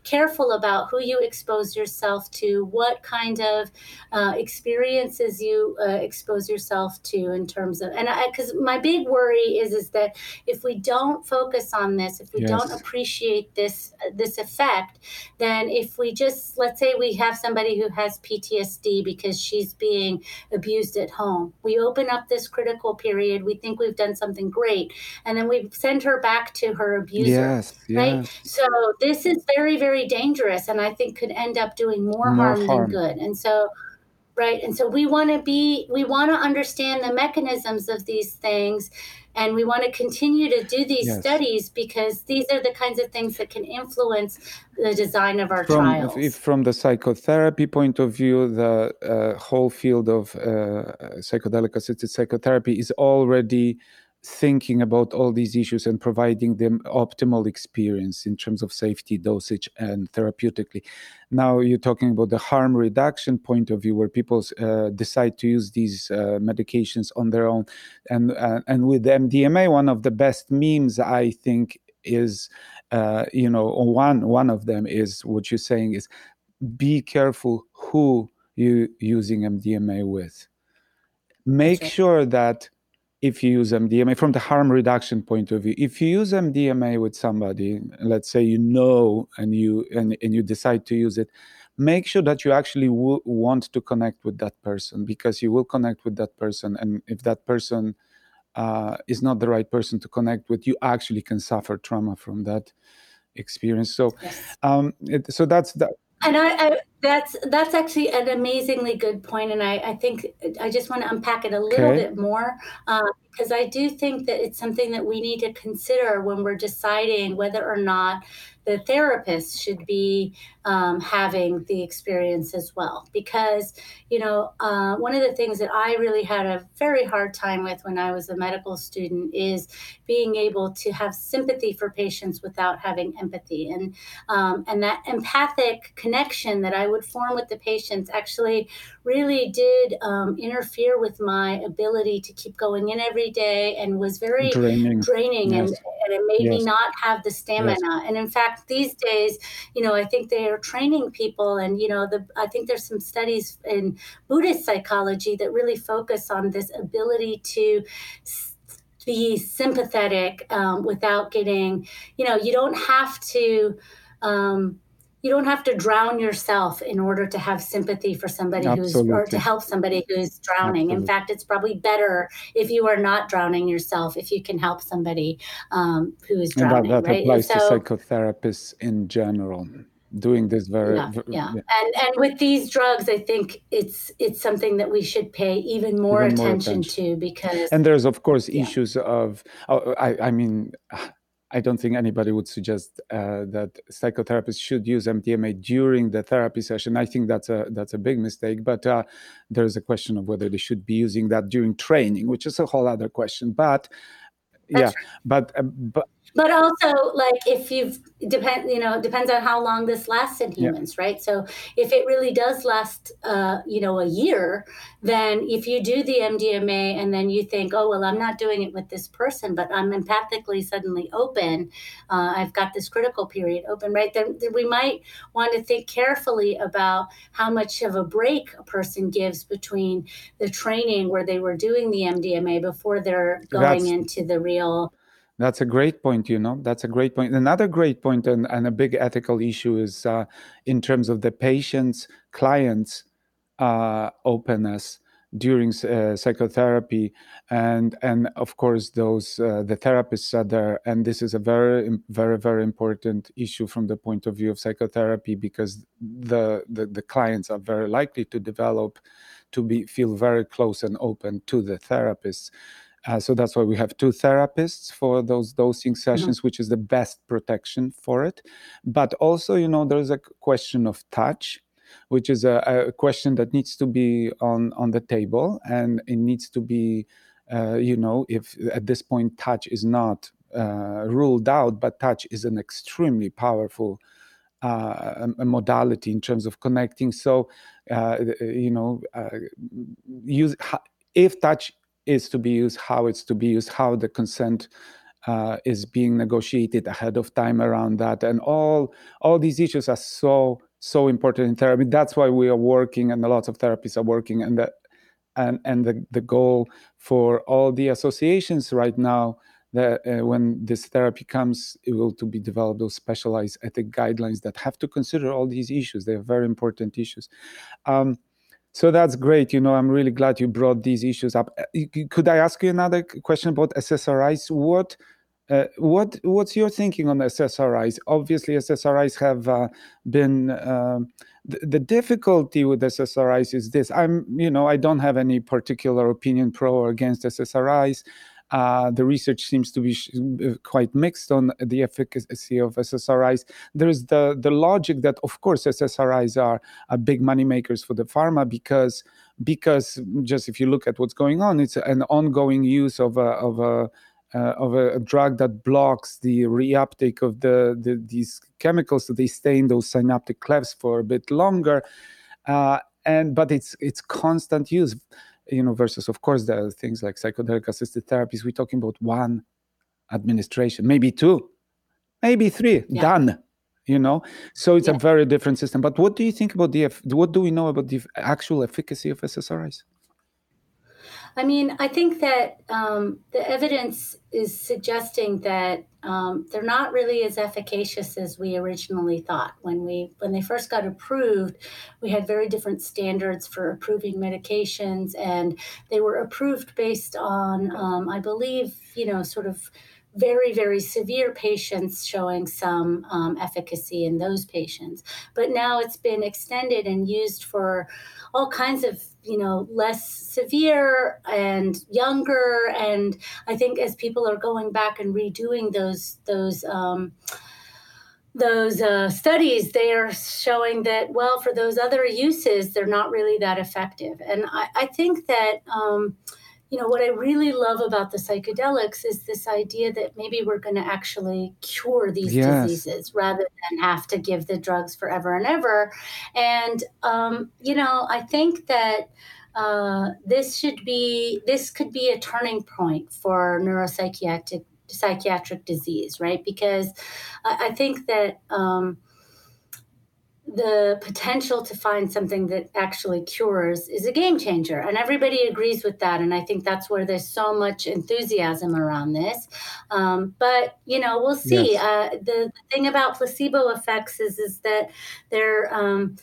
careful about who you expose yourself to what kind of uh, experiences you uh, expose yourself to in terms of and because my big worry is is that if we don't focus on this if we don't Yes. Appreciate this this effect then if we just let's say we have somebody who has PTSD because she's being abused at home we open up this critical period we think we've done something great and then we send her back to her abuser Yes. right? So this is very, very dangerous, and I think could end up doing more, More harm, harm. than good. And so, right, and so we want to be, we want to understand the mechanisms of these things, and we want to continue to do these Yes. studies because these are the kinds of things that can influence the design of our From trials. if, from the psychotherapy point of view, the uh, whole field of uh, psychedelic assisted psychotherapy is already thinking about all these issues and providing them optimal experience in terms of safety, dosage, and therapeutically. Now you're talking about the harm reduction point of view, where people uh, decide to use these uh, medications on their own, and uh, and with MDMA, one of the best memes I think is, uh, you know, one one of them is what you're saying is, be careful who you using MDMA with. Make right. sure that if you use MDMA from the harm reduction point of view, if you use MDMA with somebody, let's say you know and you and, and you decide to use it, make sure that you actually w- want to connect with that person because you will connect with that person, and if that person uh, is not the right person to connect with, you actually can suffer trauma from that experience. So, Yes. um, it, so that's that. And I, I that's that's actually an amazingly good point, and I, I think I just want to unpack it a little Okay. bit more uh, because I do think that it's something that we need to consider when we're deciding whether or not the therapist should be um, having the experience as well. Because you know, uh, one of the things that I really had a very hard time with when I was a medical student is being able to have sympathy for patients without having empathy, and um, and that empathic connection that I would form with the patients actually really did um, interfere with my ability to keep going in every day and was very Draining. draining and, Yes. and it made me not have the stamina and in fact these days you know i think they are training people and you know the i think there's some studies in buddhist psychology that really focus on this ability to be sympathetic um, without getting you know you don't have to um, you don't have to drown yourself in order to have sympathy for somebody who's or to help somebody who's drowning. In fact, it's probably better if you are not drowning yourself if you can help somebody um, who is And that, drowning, that right? Applies to psychotherapists in general. Doing this very, yeah, yeah, and and with these drugs, I think it's it's something that we should pay even more even more attention attention. to because And there's of course yeah, issues of, oh, I, I mean, I don't think anybody would suggest uh, that psychotherapists should use MDMA during the therapy session. I think that's a that's a big mistake. But uh, there is a question of whether they should be using that during training, which is a whole other question. But yeah, but uh, but but also like if you've depend you know depends on how long this lasts in humans yeah. right? So if it really does last uh, you know a year then if you do the mdma and then you think oh well i'm not doing it with this person but i'm empathically suddenly open uh, i've got this critical period open right? Then, then we might want to think carefully about how much of a break a person gives between the training where they were doing the mdma before they're going That's- into the real that's a great point, you know. That's a great point. Another great point and, and a big ethical issue is uh, in terms of the patient's client's uh, openness during uh, psychotherapy, and and of course those uh, the therapists are there, and this is a very very very important issue from the point of view of psychotherapy because the the, the clients are very likely to develop to be feel very close and open to the therapists uh, so that's why we have two therapists for those dosing mm-hmm. sessions, mm-hmm. which is the best protection for it. But also, you know, there's a question of touch, which is a, a question that needs to be on on the table, and it needs to be, uh, you know, if at this point touch is not uh, ruled out, but touch is an extremely powerful. Uh, a modality in terms of connecting. So, uh, you know, uh, use if touch is to be used, how it's to be used, how the consent uh, is being negotiated ahead of time around that, and all all these issues are so so important in therapy. That's why we are working, and a lot of therapists are working, and the and and the the goal for all the associations right now that uh, when this therapy comes, it will to be developed those specialized ethic guidelines that have to consider all these issues. They are very important issues. Um, so that's great. You know, I'm really glad you brought these issues up. Uh, could I ask you another question about SSRIs? What uh, what what's your thinking on SSRIs? Obviously, SSRIs have uh, been uh, the, the, difficulty with SSRIs is this. I'm you know I don't have any particular opinion pro or against SSRIs. Uh, the research seems to be sh- uh, quite mixed on the efficacy of SSRIs. There is the, the logic that, of course, SSRIs are, are big money makers for the pharma because because just if you look at what's going on, it's an ongoing use of a, of a uh, of a, a, drug that blocks the reuptake of the, the, these chemicals, so they stay in those synaptic clefts for a bit longer. Uh, and but it's it's constant use you know, versus of course there are things like psychedelic assisted therapies. We're talking about one administration, maybe two, maybe three, yeah. done. You know, so it's yeah. a very different system. But what do you think about the? What do we know about the actual efficacy of SSRIs? I mean, I think that um, the evidence is suggesting that um, they're not really as efficacious as we originally thought. When we when they first got approved, we had very different standards for approving medications, and they were approved based on, um, I believe, you know, sort of very, very severe patients showing some um, efficacy in those patients. But now it's been extended and used for all kinds of you know less severe and younger and i think as people are going back and redoing those those um, those uh, studies they are showing that well for those other uses they're not really that effective and i, I think that um, you know what i really love about the psychedelics is this idea that maybe we're going to actually cure these yes. diseases rather than have to give the drugs forever and ever and um, you know i think that uh, this should be this could be a turning point for neuropsychiatric psychiatric disease right because i, I think that um, the potential to find something that actually cures is a game changer and everybody agrees with that and i think that's where there's so much enthusiasm around this um, but you know we'll see yes. uh, the, the, thing about placebo effects is is that they're um,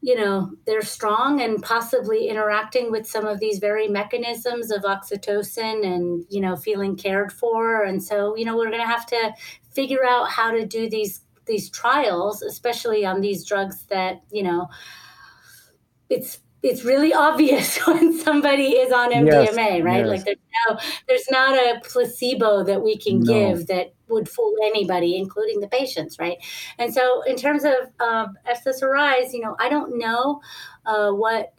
you know they're strong and possibly interacting with some of these very mechanisms of oxytocin and you know feeling cared for and so you know we're going to have to figure out how to do these these trials, especially on these drugs that, you know, it's it's really obvious [LAUGHS] when somebody is on MDMA, yes, right? Yes. Like there's no, there's not a placebo that we can no. give that would fool anybody, including the patients, right? And so, in terms of um, SSRIs, you know, I don't know uh, what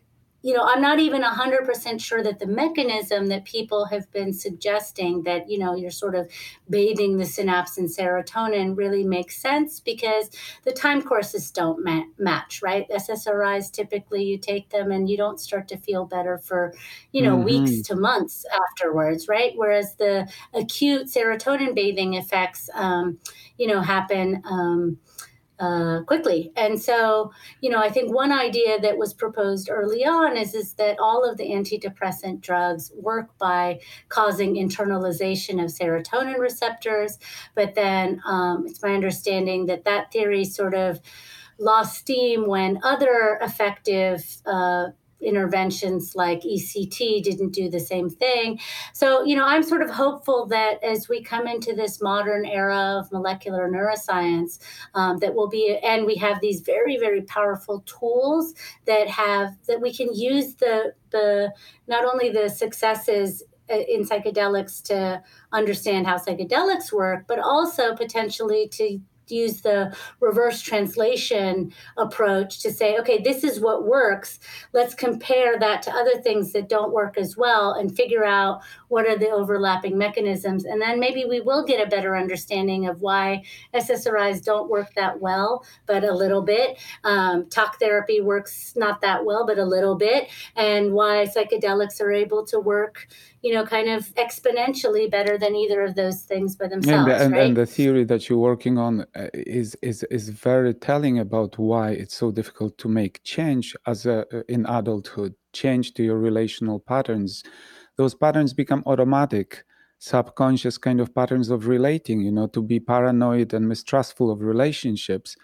you know, I'm not even 100% sure that the mechanism that people have been suggesting that, you know, you're sort of bathing the synapse in serotonin really makes sense because the time courses don't ma- match, right? SSRIs typically you take them and you don't start to feel better for, you know, mm-hmm. weeks to months afterwards, right? Whereas the acute serotonin bathing effects, um, you know, happen. Um, uh, quickly. And so, you know, I think one idea that was proposed early on is, is that all of the antidepressant drugs work by causing internalization of serotonin receptors. But then um, it's my understanding that that theory sort of lost steam when other effective uh, interventions like ECT didn't do the same thing. So, you know, I'm sort of hopeful that as we come into this modern era of molecular neuroscience, um, that will be, and we have these very, very powerful tools that have, that we can use the, the, not only the successes uh, in psychedelics to understand how psychedelics work, but also potentially to use the reverse translation approach to say, okay, this is what works. Let's compare that to other things that don't work as well and figure out what are the overlapping mechanisms. And then maybe we will get a better understanding of why SSRIs don't work that well, but a little bit. Um, talk therapy works not that well, but a little bit. And why psychedelics are able to work you know, kind of exponentially better than either of those things by themselves. And, and, right? and the theory that you're working on uh, is is is very telling about why it's so difficult to make change as a uh, in adulthood, change to your relational patterns. Those patterns become automatic subconscious kind of patterns of relating you know to be paranoid and mistrustful of relationships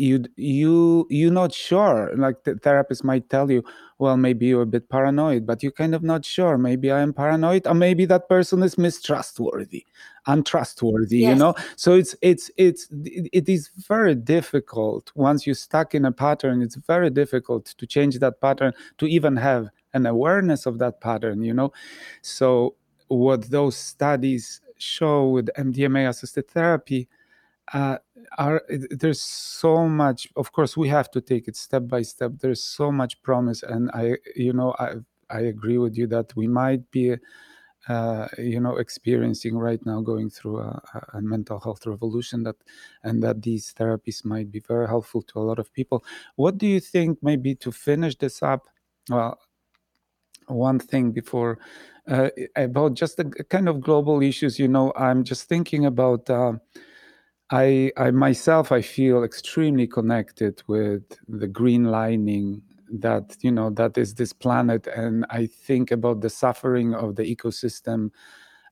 you you you're not sure like the therapist might tell you well maybe you're a bit paranoid but you're kind of not sure. Maybe i am paranoid or maybe that person is mistrustworthy untrustworthy yes. you know? So it's it's it's it is very difficult once you're stuck in a pattern it's very difficult to change that pattern to even have an awareness of that pattern you know? So what those studies show with mdma assisted therapy uh, are there's so much of course we have to take it step by step. There's so much promise and i you know i i agree with you that we might be uh, you know experiencing right now going through a, a, mental health revolution that and that these therapies might be very helpful to a lot of people. What do you think maybe to finish this up well one thing before uh, about just the kind of global issues you know i'm just thinking about uh, I, I myself, I feel extremely connected with the green lining that you know that is this planet, and I think about the suffering of the ecosystem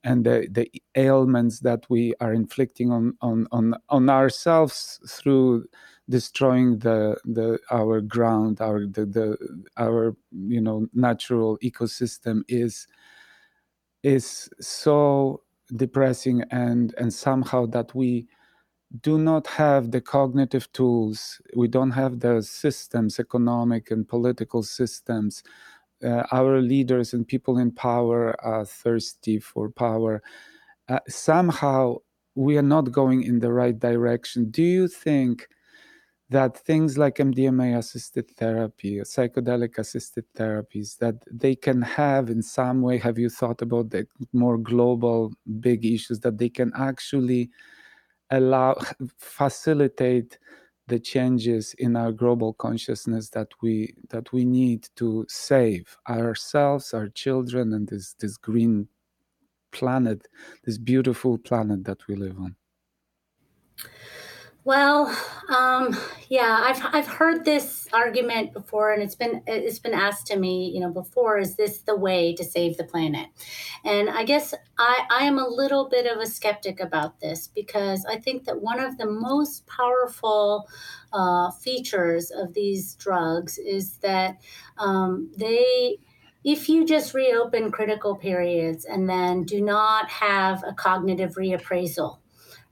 and the, the ailments that we are inflicting on on on, on ourselves through destroying the the our ground our the, the our you know natural ecosystem is is so depressing. And and somehow that we do not have the cognitive tools, we don't have the systems, economic and political systems. Uh, our leaders and people in power are thirsty for power. Uh, somehow we are not going in the right direction. Do you think that things like MDMA assisted therapy, psychedelic assisted therapies, that they can have in some way? Have you thought about the more global big issues that they can actually? Allow facilitate the changes in our global consciousness that we that we need to save ourselves our children and this this green planet this beautiful planet that we live on well, um, yeah, I've I've heard this argument before, and it's been it's been asked to me, you know, before. Is this the way to save the planet? And I guess I I am a little bit of a skeptic about this because I think that one of the most powerful uh, features of these drugs is that um, they if you just reopen critical periods and then do not have a cognitive reappraisal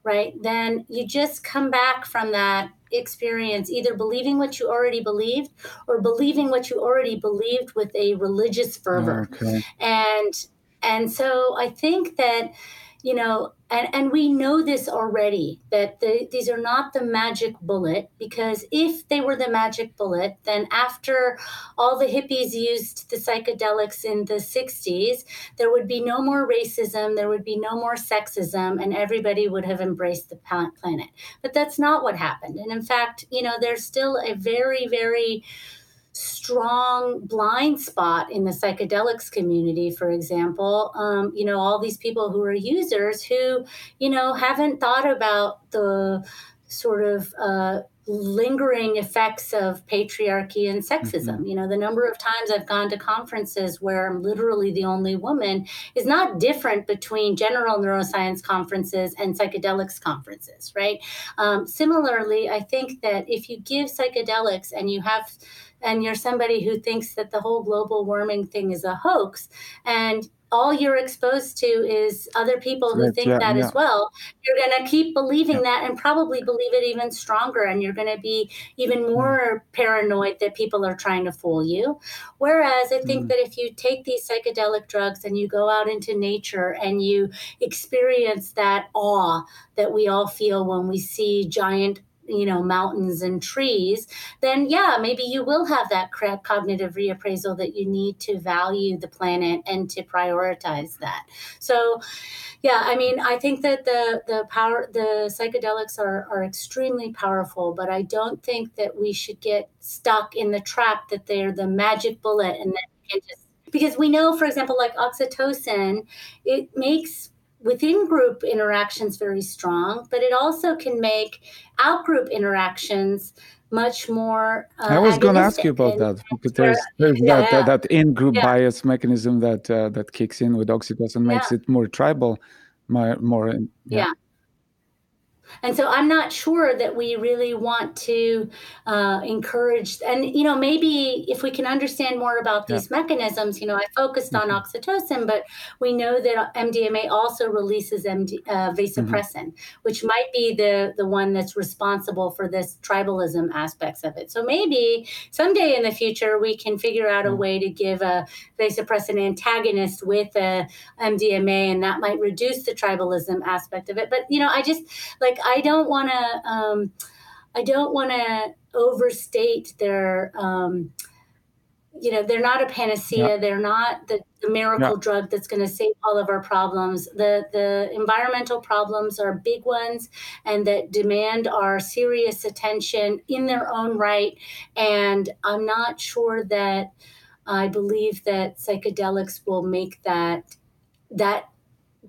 right? Then you just come back from that experience either believing what you already believed or believing what you already believed with a religious fervor. Okay. And and so I think that you know and, and we know this already that the, these are not the magic bullet because if they were the magic bullet then after all the hippies used the psychedelics in the 60s there would be no more racism there would be no more sexism and everybody would have embraced the planet. But that's not what happened. And in fact you know there's still a very very strong blind spot in the psychedelics community, for example. Um, you know, all these people who are users who, you know, haven't thought about the sort of uh, lingering effects of patriarchy and sexism. Mm-hmm. You know, the number of times I've gone to conferences where I'm literally the only woman is not different between general neuroscience conferences and psychedelics conferences, right? Um, similarly, I think that if you give psychedelics and you have and you're somebody who thinks that the whole global warming thing is a hoax and all you're exposed to is other people who think yeah, that yeah. as well you're going to keep believing yeah. that and probably believe it even stronger and you're going to be even mm. more paranoid that people are trying to fool you whereas i think mm. that if you take these psychedelic drugs and you go out into nature and you experience that awe that we all feel when we see giant you know mountains and trees then yeah maybe you will have that cognitive reappraisal that you need to value the planet and to prioritize that. So yeah i mean i think that the the power the psychedelics are are extremely powerful but i don't think that we should get stuck in the trap that they're the magic bullet and that because we know for example like oxytocin it makes within group interactions very strong, but it also can make out group interactions much more. Uh, I was going to ask you about that because there's, there's yeah, that, yeah. that, that in group yeah. bias mechanism that uh, that kicks in with oxytocin makes it more tribal, more, more yeah. And so I'm not sure that we really want to uh, encourage, and you know, maybe if we can understand more about these yeah. mechanisms, you know, I focused mm-hmm. on oxytocin, but we know that MDMA also releases MD, uh, vasopressin, mm-hmm. which might be the the one that's responsible for this tribalism aspects of it. So maybe someday in the future we can figure out mm-hmm. a way to give a vasopressin antagonist with a MDMA, and that might reduce the tribalism aspect of it. But you know, I just like I don't want to. Um, I don't want to overstate their. Um, you know, they're not a panacea. Yeah. They're not the, the miracle yeah. drug that's going to save all of our problems. The the environmental problems are big ones, and that demand our serious attention in their own right. And I'm not sure that I believe that psychedelics will make that that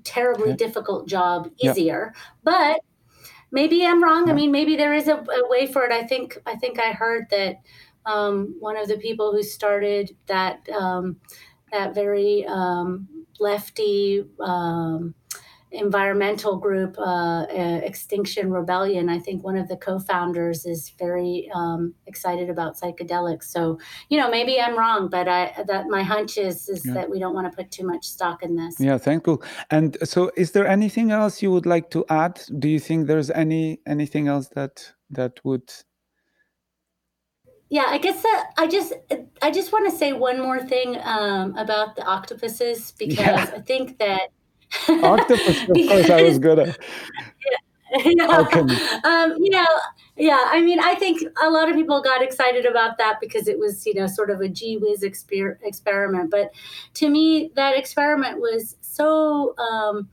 terribly difficult job easier. But maybe I'm wrong. I mean, maybe there is a, a way for it. I think I think I heard that um, one of the people who started that um, that very um, lefty um, environmental group, uh, uh, Extinction Rebellion. I think one of the co-founders is very um, excited about psychedelics. So you know, maybe I'm wrong, but I that my hunch is is yeah. that we don't want to put too much stock in this. Yeah, thank you. And so, is there anything else you would like to add? Do you think there's any anything else that that would yeah i guess that i just i just want to say one more thing um, about the octopuses because yeah. i think that [LAUGHS] Octopus, of course, I was good at. [LAUGHS] Yeah. [LAUGHS] um, you know, yeah. I mean, I think a lot of people got excited about that because it was, you know, sort of a gee whiz exper- experiment. But to me, that experiment was so um,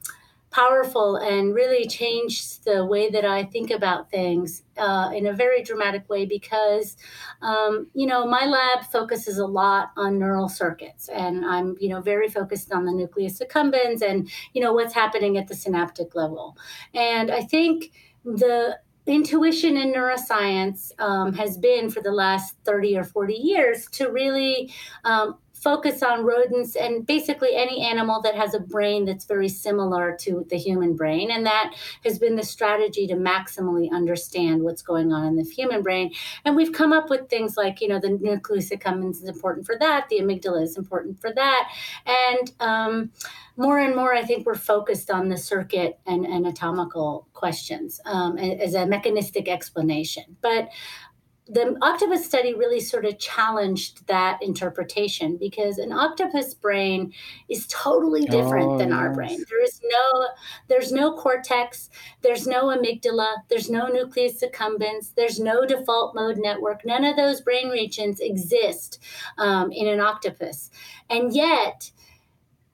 powerful and really changed the way that I think about things uh, in a very dramatic way because, um, you know, my lab focuses a lot on neural circuits and I'm, you know, very focused on the nucleus accumbens and, you know, what's happening at the synaptic level. And I think the intuition in neuroscience um, has been for the last 30 or 40 years to really um, focus on rodents and basically any animal that has a brain that's very similar to the human brain. And that has been the strategy to maximally understand what's going on in the human brain. And we've come up with things like, you know, the nucleus accumbens is important for that, the amygdala is important for that. And um, more and more, I think we're focused on the circuit and anatomical questions um, as a mechanistic explanation. But the octopus study really sort of challenged that interpretation because an octopus brain is totally different oh, than our brain. There is no there's no cortex there's no amygdala there's no nucleus accumbens there's no default mode network. None of those brain regions exist um, in an octopus. And yet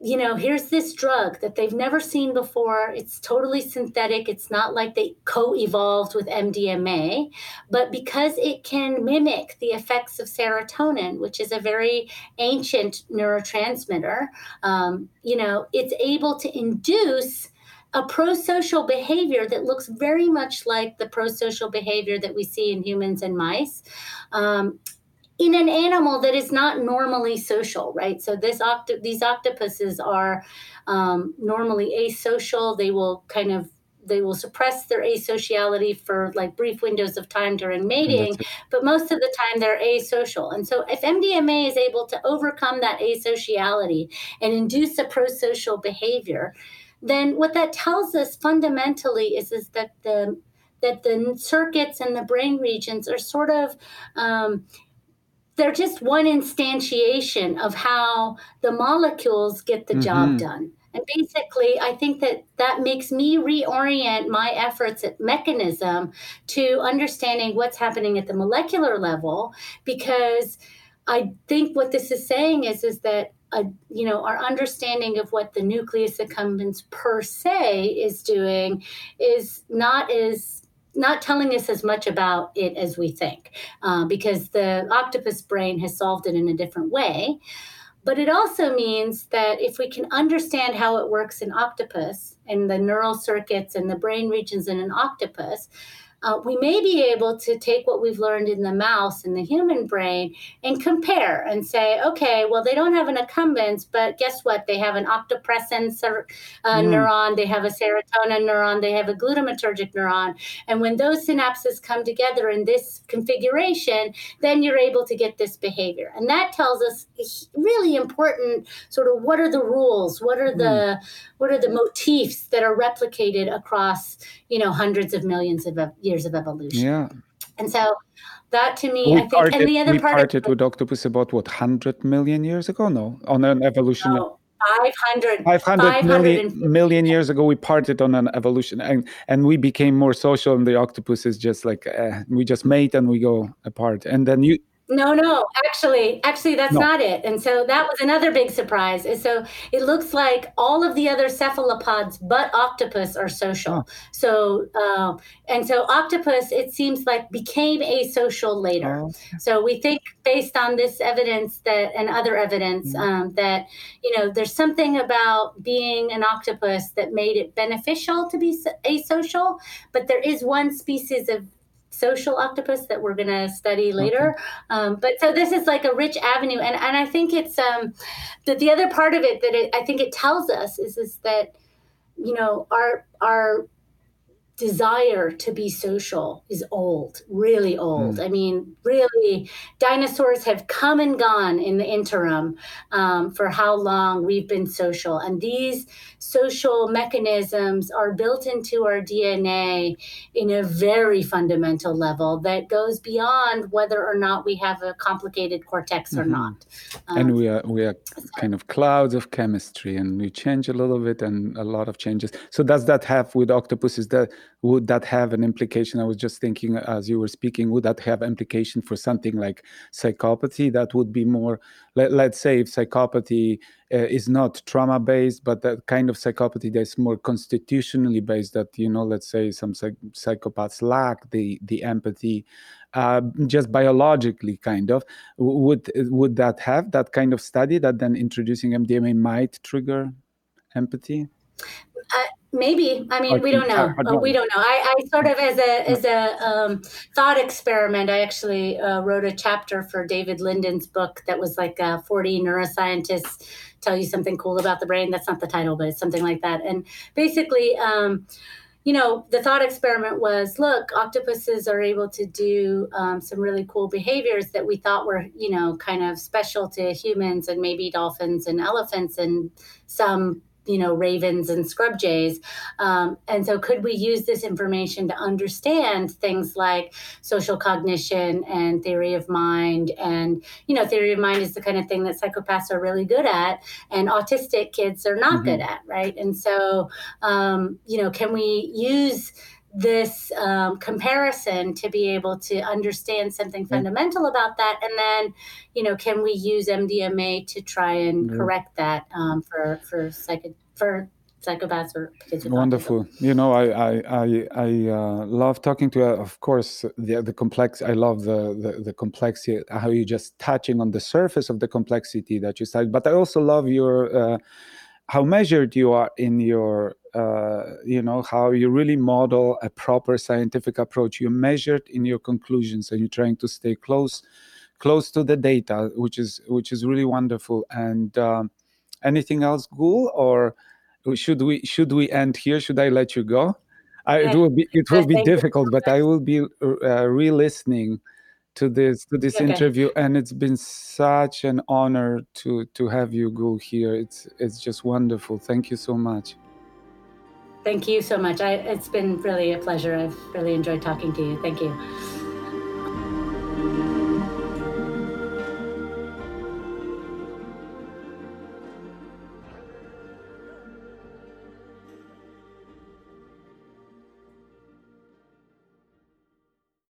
you know, here's this drug that they've never seen before. It's totally synthetic. It's not like they co evolved with MDMA, but because it can mimic the effects of serotonin, which is a very ancient neurotransmitter, um, you know, it's able to induce a pro-social behavior that looks very much like the pro-social behavior that we see in humans and mice um, in an animal that is not normally social, right? So this octo- these octopuses are um, normally asocial. They will kind of they will suppress their asociality for like brief windows of time during mating, but most of the time they're asocial. And so if MDMA is able to overcome that asociality and induce a pro-social behavior, then what that tells us fundamentally is, is that the that the circuits and the brain regions are sort of um, they're just one instantiation of how the molecules get the mm-hmm. job done. And basically, I think that that makes me reorient my efforts at mechanism to understanding what's happening at the molecular level because I think what this is saying is is that uh, you know our understanding of what the nucleus accumbens per se is doing is not as not telling us as much about it as we think, uh, because the octopus brain has solved it in a different way. But it also means that if we can understand how it works in octopus and the neural circuits and the brain regions in an octopus, uh, we may be able to take what we've learned in the mouse and the human brain and compare and say, okay, well, they don't have an accumbens, but guess what? They have an octopressin uh, mm. neuron, they have a serotonin neuron, they have a glutamatergic neuron. And when those synapses come together in this configuration, then you're able to get this behavior. And that tells us really important sort of what are the rules, what are the mm. what are the motifs that are replicated across, you know, hundreds of millions of years of evolution. Yeah. And so that to me, we I think, parted, and the other we part parted with octopus about what, 100 million years ago? No, on an evolution. No. 500, 500 million, million years ago we parted on an evolution and and we became more social and the octopus is just like uh, we just mate and we go apart and then you no, no, actually, actually, that's no. not it. And so that was another big surprise. And so it looks like all of the other cephalopods, but octopus, are social. Oh. So, uh, and so octopus, it seems like became asocial later. Oh. So we think, based on this evidence that and other evidence, mm um, that you know, there's something about being an octopus that made it beneficial to be asocial. But there is one species of social octopus that we're going to study later. Okay. Um, but so this is like a rich avenue, and and I think it's um, that the other part of it that it, I think it tells us is is that you know our our desire to be social is old, really old. Mm. I mean, really, dinosaurs have come and gone in the interim um, for how long we've been social. And these social mechanisms are built into our DNA in a very fundamental level that goes beyond whether or not we have a complicated cortex or mm-hmm. not. Um, and we are we are kind of clouds of chemistry, and we change a little bit, and a lot of changes. So does that have with octopuses that would that have an implication? I was just thinking as you were speaking, would that have implication for something like psychopathy? That would be more, let, let's say, if psychopathy uh, is not trauma based, but that kind of psychopathy that's more constitutionally based. That you know, let's say some psych- psychopaths lack the the empathy, uh, just biologically, kind of. Would would that have that kind of study that then introducing MDMA might trigger empathy? Maybe. I mean, we don't know. Uh, we don't know. I, I sort of, as a as a um, thought experiment, I actually uh, wrote a chapter for David Linden's book that was like uh, 40 neuroscientists tell you something cool about the brain. That's not the title, but it's something like that. And basically, um, you know, the thought experiment was look, octopuses are able to do um, some really cool behaviors that we thought were, you know, kind of special to humans and maybe dolphins and elephants and some you know ravens and scrub jays. Um, and so could we use this information to understand things like social cognition and theory of mind? And you know theory of mind is the kind of thing that psychopaths are really good at and autistic kids are not mm-hmm. good at right? And so um, you know can we use this um, comparison to be able to understand something mm-hmm. fundamental about that and then you know can we use mdma to try and mm-hmm. correct that um, for for psych- for psychopaths or wonderful you know i i i, I uh, love talking to uh, of course the the complex i love the, the, the complexity how you just touching on the surface of the complexity that you said but i also love your uh, how measured you are in your uh, you know how you really model a proper scientific approach you're measured in your conclusions and you're trying to stay close close to the data which is which is really wonderful and um, anything else Gul or should we should we end here? Should I let you go? I, it will be it will be difficult, but I will be uh, re-listening to this to this okay. interview, and it's been such an honor to to have you go here. It's it's just wonderful. Thank you so much. Thank you so much. I, it's been really a pleasure. I've really enjoyed talking to you. Thank you.